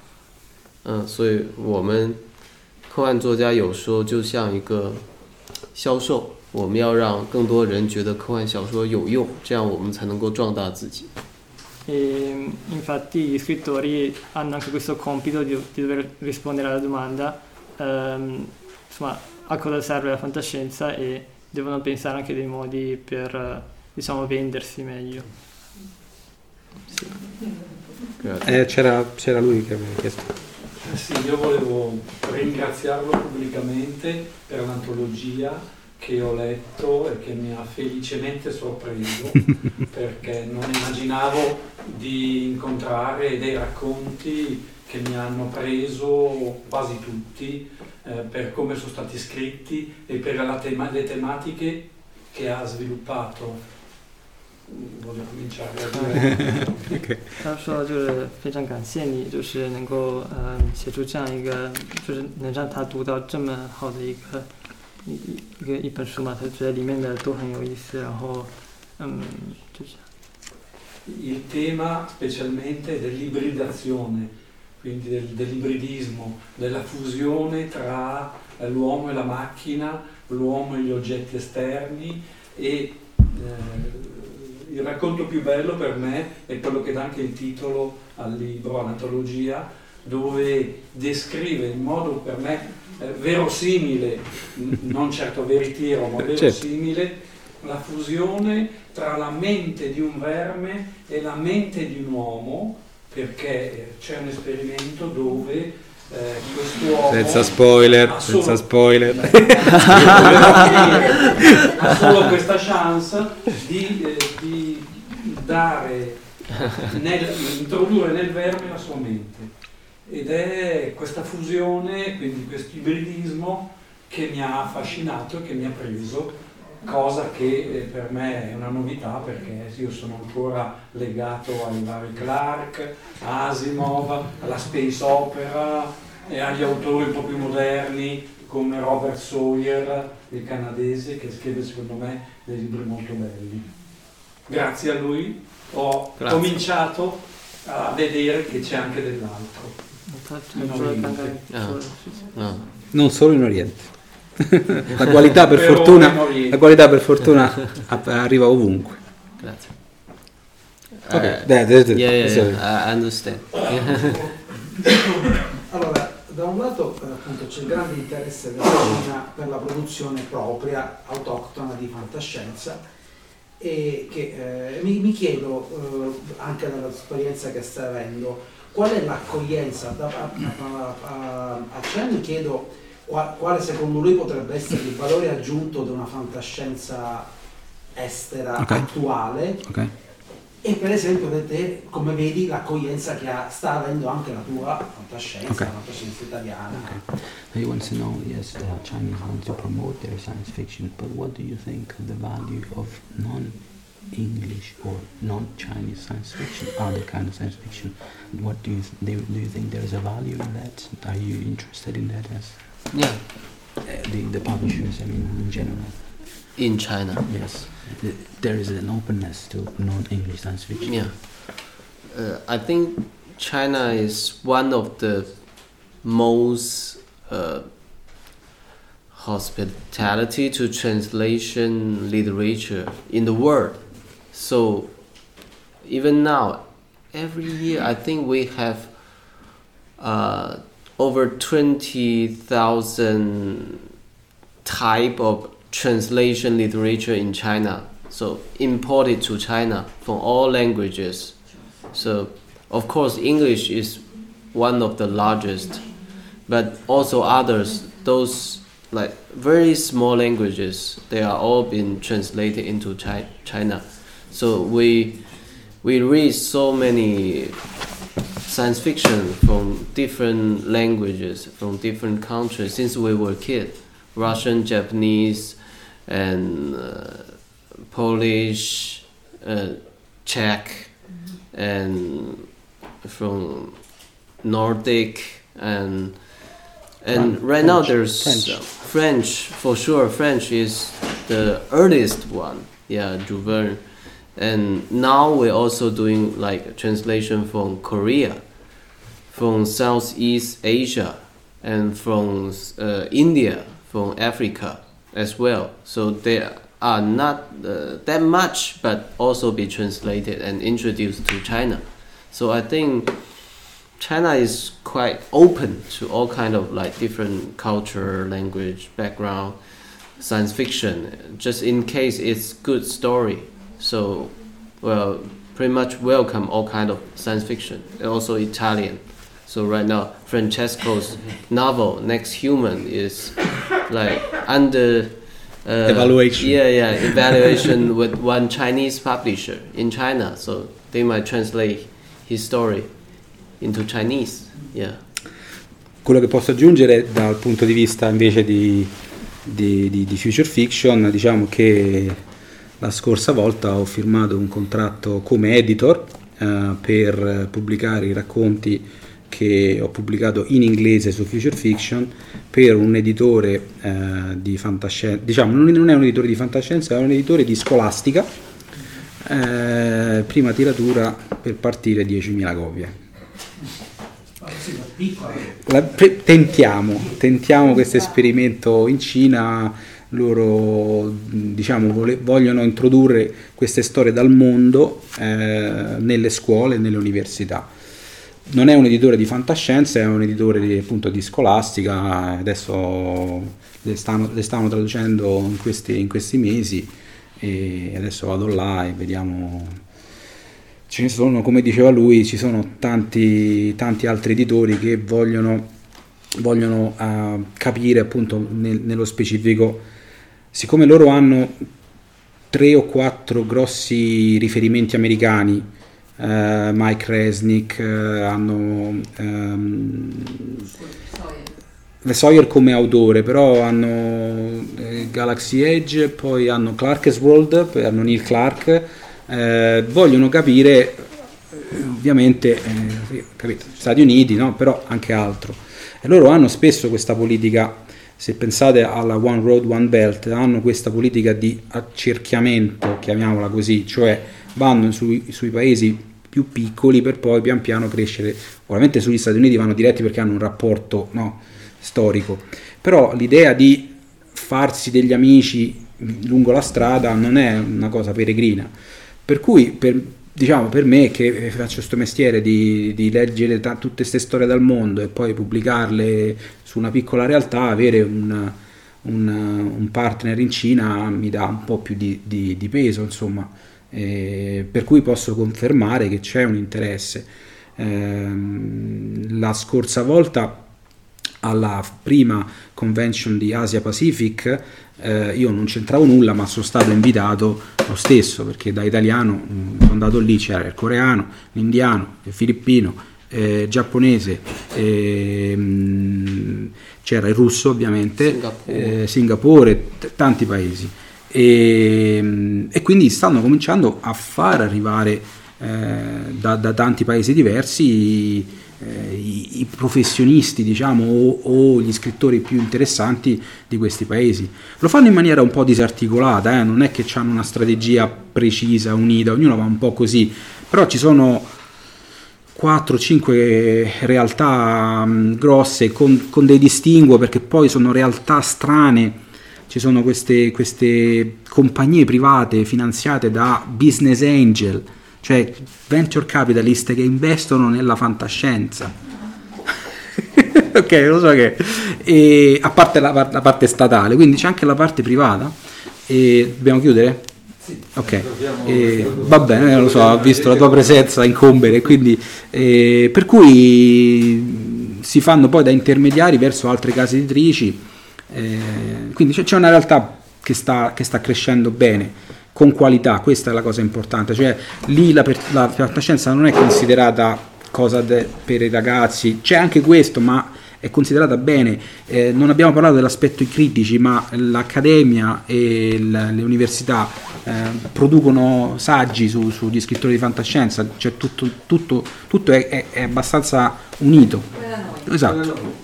嗯，所以我们科幻作家有时候就像一个销售，我们要让更多人觉得科幻小说有用，这样我们才能够壮大自己。 E infatti gli scrittori hanno anche questo compito di, di dover rispondere alla domanda ehm, insomma, a cosa serve la fantascienza e devono pensare anche dei modi per diciamo, vendersi meglio. Eh, c'era, c'era, lui che aveva chiesto. Eh sì, io volevo ringraziarlo pubblicamente per l'antologia che ho letto e che mi ha felicemente sorpreso (laughs) perché non immaginavo di incontrare dei racconti che mi hanno preso quasi tutti eh, per come sono stati scritti e per tema- le tematiche che ha sviluppato (laughs) 他说就是非常感谢你，就是能够呃写出这样一个，就是能让他读到这么好的一个 一一个一本书嘛，他觉得里面的都很有意思，然后嗯就是。Il tema specialmente dell'ibridazione, quindi del, dell'ibridismo, della fusione tra l'uomo e la macchina, l'uomo e gli oggetti esterni e eh, il racconto più bello per me è quello che dà anche il titolo al libro, all'antologia, dove descrive in modo per me eh, verosimile, non certo veritiero, ma certo. verosimile, la fusione tra la mente di un verme e la mente di un uomo, perché c'è un esperimento dove eh, quest'uomo senza spoiler, solo, senza spoiler. (laughs) ha solo questa chance di, eh, di dare nel, introdurre nel verme la sua mente ed è questa fusione quindi questo ibridismo che mi ha affascinato e che mi ha preso cosa che eh, per me è una novità perché io sono ancora legato ai vari Clark, Asimov, alla space opera e agli autori un po' più moderni come Robert Sawyer, il canadese, che scrive secondo me dei libri molto belli. Grazie a lui ho Grazie. cominciato a vedere che c'è anche dell'altro. Ah. Ah. Non solo (laughs) in Oriente. la qualità per fortuna, la qualità per fortuna arriva ovunque. Grazie. Ok, Uh, yeah, yeah, yeah, I understand. (coughs) Allora, da un lato eh, appunto c'è il grande interesse della Cina per la produzione propria, autoctona di fantascienza e che eh, mi, mi chiedo, eh, anche dall'esperienza che stai avendo, qual è l'accoglienza? Da, a, a, a, Chen chiedo qua- quale secondo lui potrebbe essere il valore aggiunto di una fantascienza estera Ok. attuale Ok. e per esempio per te come vedi l'accoglienza che ha- sta avendo anche la tua fantascienza, Ok. la fantascienza italiana. He wants to know, yes, the Chinese want to promote their science fiction, but what do you think of the value of non-English or non-Chinese science fiction, other kind of science fiction? What do you th- do? You think there is a value in that? Are you interested in that as yeah, uh, the the publishers? I mean, in general, in China. yes, th- there is an openness to non-English science fiction. Yeah. Uh, I think China is one of the most uh, hospitality to translation literature in the world. So even now, every year I think we have uh, over twenty thousand type of translation literature in China. So imported to China from all languages. So of course English is one of the largest, but also others. Those like very small languages, they are all been translated into Chi- China. So we we read so many science fiction from different languages, from different countries since we were kids. Russian, Japanese, and uh, Polish, uh, Czech, and from Nordic, and and right now there's French. French for sure. French is the earliest one. Yeah, Jouvin. And now we're also doing like translation from Korea, from Southeast Asia, and from uh, India, from Africa as well. So they are not uh, that much, but also be translated and introduced to China. So I think China is quite open to all kind of like different culture, language, background, science fiction. Just in case it's good story. So, well, pretty much welcome all kind of science fiction. And also Italian. So right now, Francesco's (laughs) novel Next Human is like under uh, Evaluation. Yeah, yeah, (laughs) evaluation with one Chinese publisher in China. So they might translate his story into Chinese. Yeah. Quello che posso aggiungere dal punto di vista invece di, di- di- di future fiction, diciamo che la scorsa volta ho firmato un contratto come editor eh, per pubblicare i racconti che ho pubblicato in inglese su future fiction per un editore eh, di fantascienza, diciamo non è un editore di fantascienza, è un editore di scolastica, eh, prima tiratura per partire 10.000 copie. La- tentiamo, tentiamo questo esperimento in Cina, loro diciamo, vole- vogliono introdurre queste storie dal mondo eh, nelle scuole e nelle università. Non è un editore di fantascienza, è un editore di, appunto di scolastica, adesso le stanno, le stanno traducendo in questi, in questi mesi e adesso vado là e vediamo ce sono, come diceva lui, ci sono tanti, tanti altri editori che vogliono, vogliono eh, capire appunto nel- nello specifico, siccome loro hanno tre o quattro grossi riferimenti americani, eh, Mike Resnick, eh, hanno ehm, Sawyer come autore, però hanno eh, Galaxy Edge, poi hanno Clark's World, poi hanno Neil Clark, eh, vogliono capire eh, ovviamente eh, capito, Stati Uniti, no? però anche altro. E loro hanno spesso questa politica, se pensate alla One Road, One Belt, hanno questa politica di accerchiamento, chiamiamola così, cioè vanno sui, sui paesi più piccoli per poi pian piano crescere. Ovviamente sugli Stati Uniti vanno diretti perché hanno un rapporto no, storico, però l'idea di farsi degli amici lungo la strada non è una cosa peregrina. Per cui per, diciamo, per me che faccio questo mestiere di, di leggere ta- tutte queste storie dal mondo e poi pubblicarle su una piccola realtà, avere un, un, un partner in Cina mi dà un po' più di, di, di peso, insomma eh, per cui posso confermare che c'è un interesse. Eh, la scorsa volta alla prima convention di Asia Pacific eh, io non c'entravo nulla ma sono stato invitato lo stesso perché da italiano mm, sono andato lì c'era il coreano, l'indiano, il filippino, eh, giapponese, eh, mh, c'era il russo ovviamente, Singapore, eh, Singapore t- tanti paesi e, e, quindi stanno cominciando a far arrivare eh, da, da, tanti paesi diversi eh, i, i, professionisti diciamo o, o, gli scrittori più interessanti di questi paesi lo fanno in maniera un po' disarticolata eh? non è che hanno una strategia precisa unita ognuno va un po' così però ci sono 4-5 realtà mh, grosse con, con dei distinguo perché poi sono realtà strane ci sono queste, queste compagnie private finanziate da business angel, cioè venture capitalist che investono nella fantascienza. (laughs) ok, lo so che... E, a parte la, la, parte statale, quindi c'è anche la parte privata. E dobbiamo chiudere? Sì, ok, e, va bene, lo so, ho visto la tua presenza incombere, quindi eh, per cui si fanno poi da intermediari verso altre case editrici eh, quindi c'è una realtà che sta, che sta, crescendo bene, con qualità, questa è la cosa importante, cioè lì la, la fantascienza non è considerata cosa de, per i ragazzi, c'è anche questo, ma è considerata bene. Eh, non abbiamo parlato dell'aspetto critici, ma l'accademia e l- le università eh, producono saggi su, sugli scrittori di fantascienza, cioè tutto, tutto, tutto è, è, è, abbastanza unito. Esatto.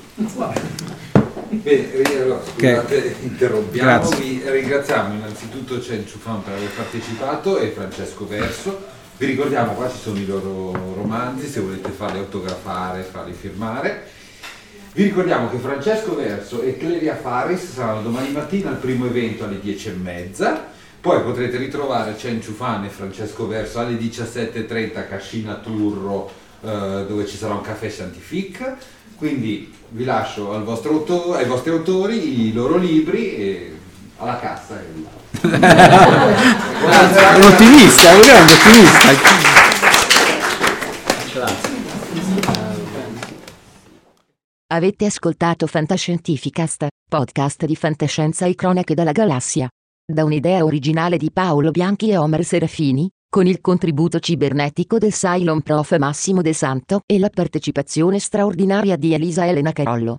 Bene, allora, scusate, interrompiamo. Vi ringraziamo innanzitutto Chen Ciufan per aver partecipato e Francesco Verso. Vi ricordiamo qua ci sono i loro romanzi, se volete farli autografare, farli firmare. Vi ricordiamo che Francesco Verso e Clelia Faris saranno domani mattina al primo evento alle 10.30. Poi potrete ritrovare Chen Ciufan e Francesco Verso alle 17.30 a Cascina Turro eh, dove ci sarà un caffè Scientifique quindi vi lascio al auto- ai vostri autori i loro libri e alla cassa. è un ottimista, è un grande ottimista. Avete ascoltato Fantascientificast, podcast di fantascienza e cronache dalla galassia. Da un'idea originale di Paolo Bianchi e Omer Serafini, con il contributo cibernetico del Cylon Prof Massimo De Santo e la partecipazione straordinaria di Elisa Elena Carollo.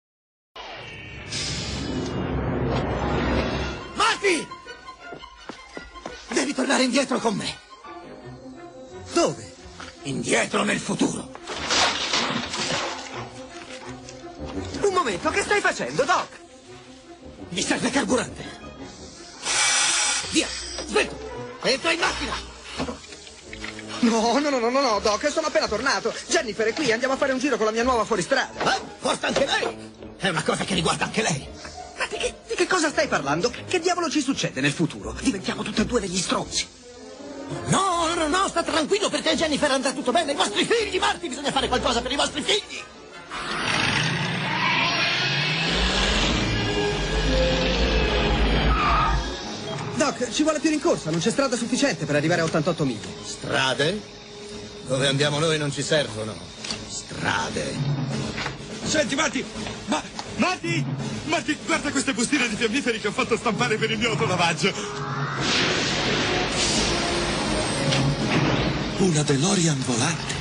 Devi tornare indietro con me. Dove? Indietro nel futuro. Un momento, che stai facendo, Doc? Mi serve carburante. Via, smetto. Entra in macchina. No, no, no, no, no, Doc, sono appena tornato. Jennifer è qui, andiamo a fare un giro con la mia nuova fuoristrada. Ah, forse anche lei? È una cosa che riguarda anche lei. Ma di che, di che cosa stai parlando? Che diavolo ci succede nel futuro? Diventiamo tutti e due degli stronzi. No, no, no, sta tranquillo perché Jennifer andrà tutto bene. I vostri figli, Marty, bisogna fare qualcosa per i vostri figli. Doc, ci vuole più rincorsa, non c'è strada sufficiente per arrivare a 88 miglia. Strade? Dove andiamo noi non ci servono. Strade. Senti, Matti! Ma... Matti! Matti, guarda queste bustine di fiammiferi che ho fatto stampare per il mio autolavaggio! Una DeLorean volante.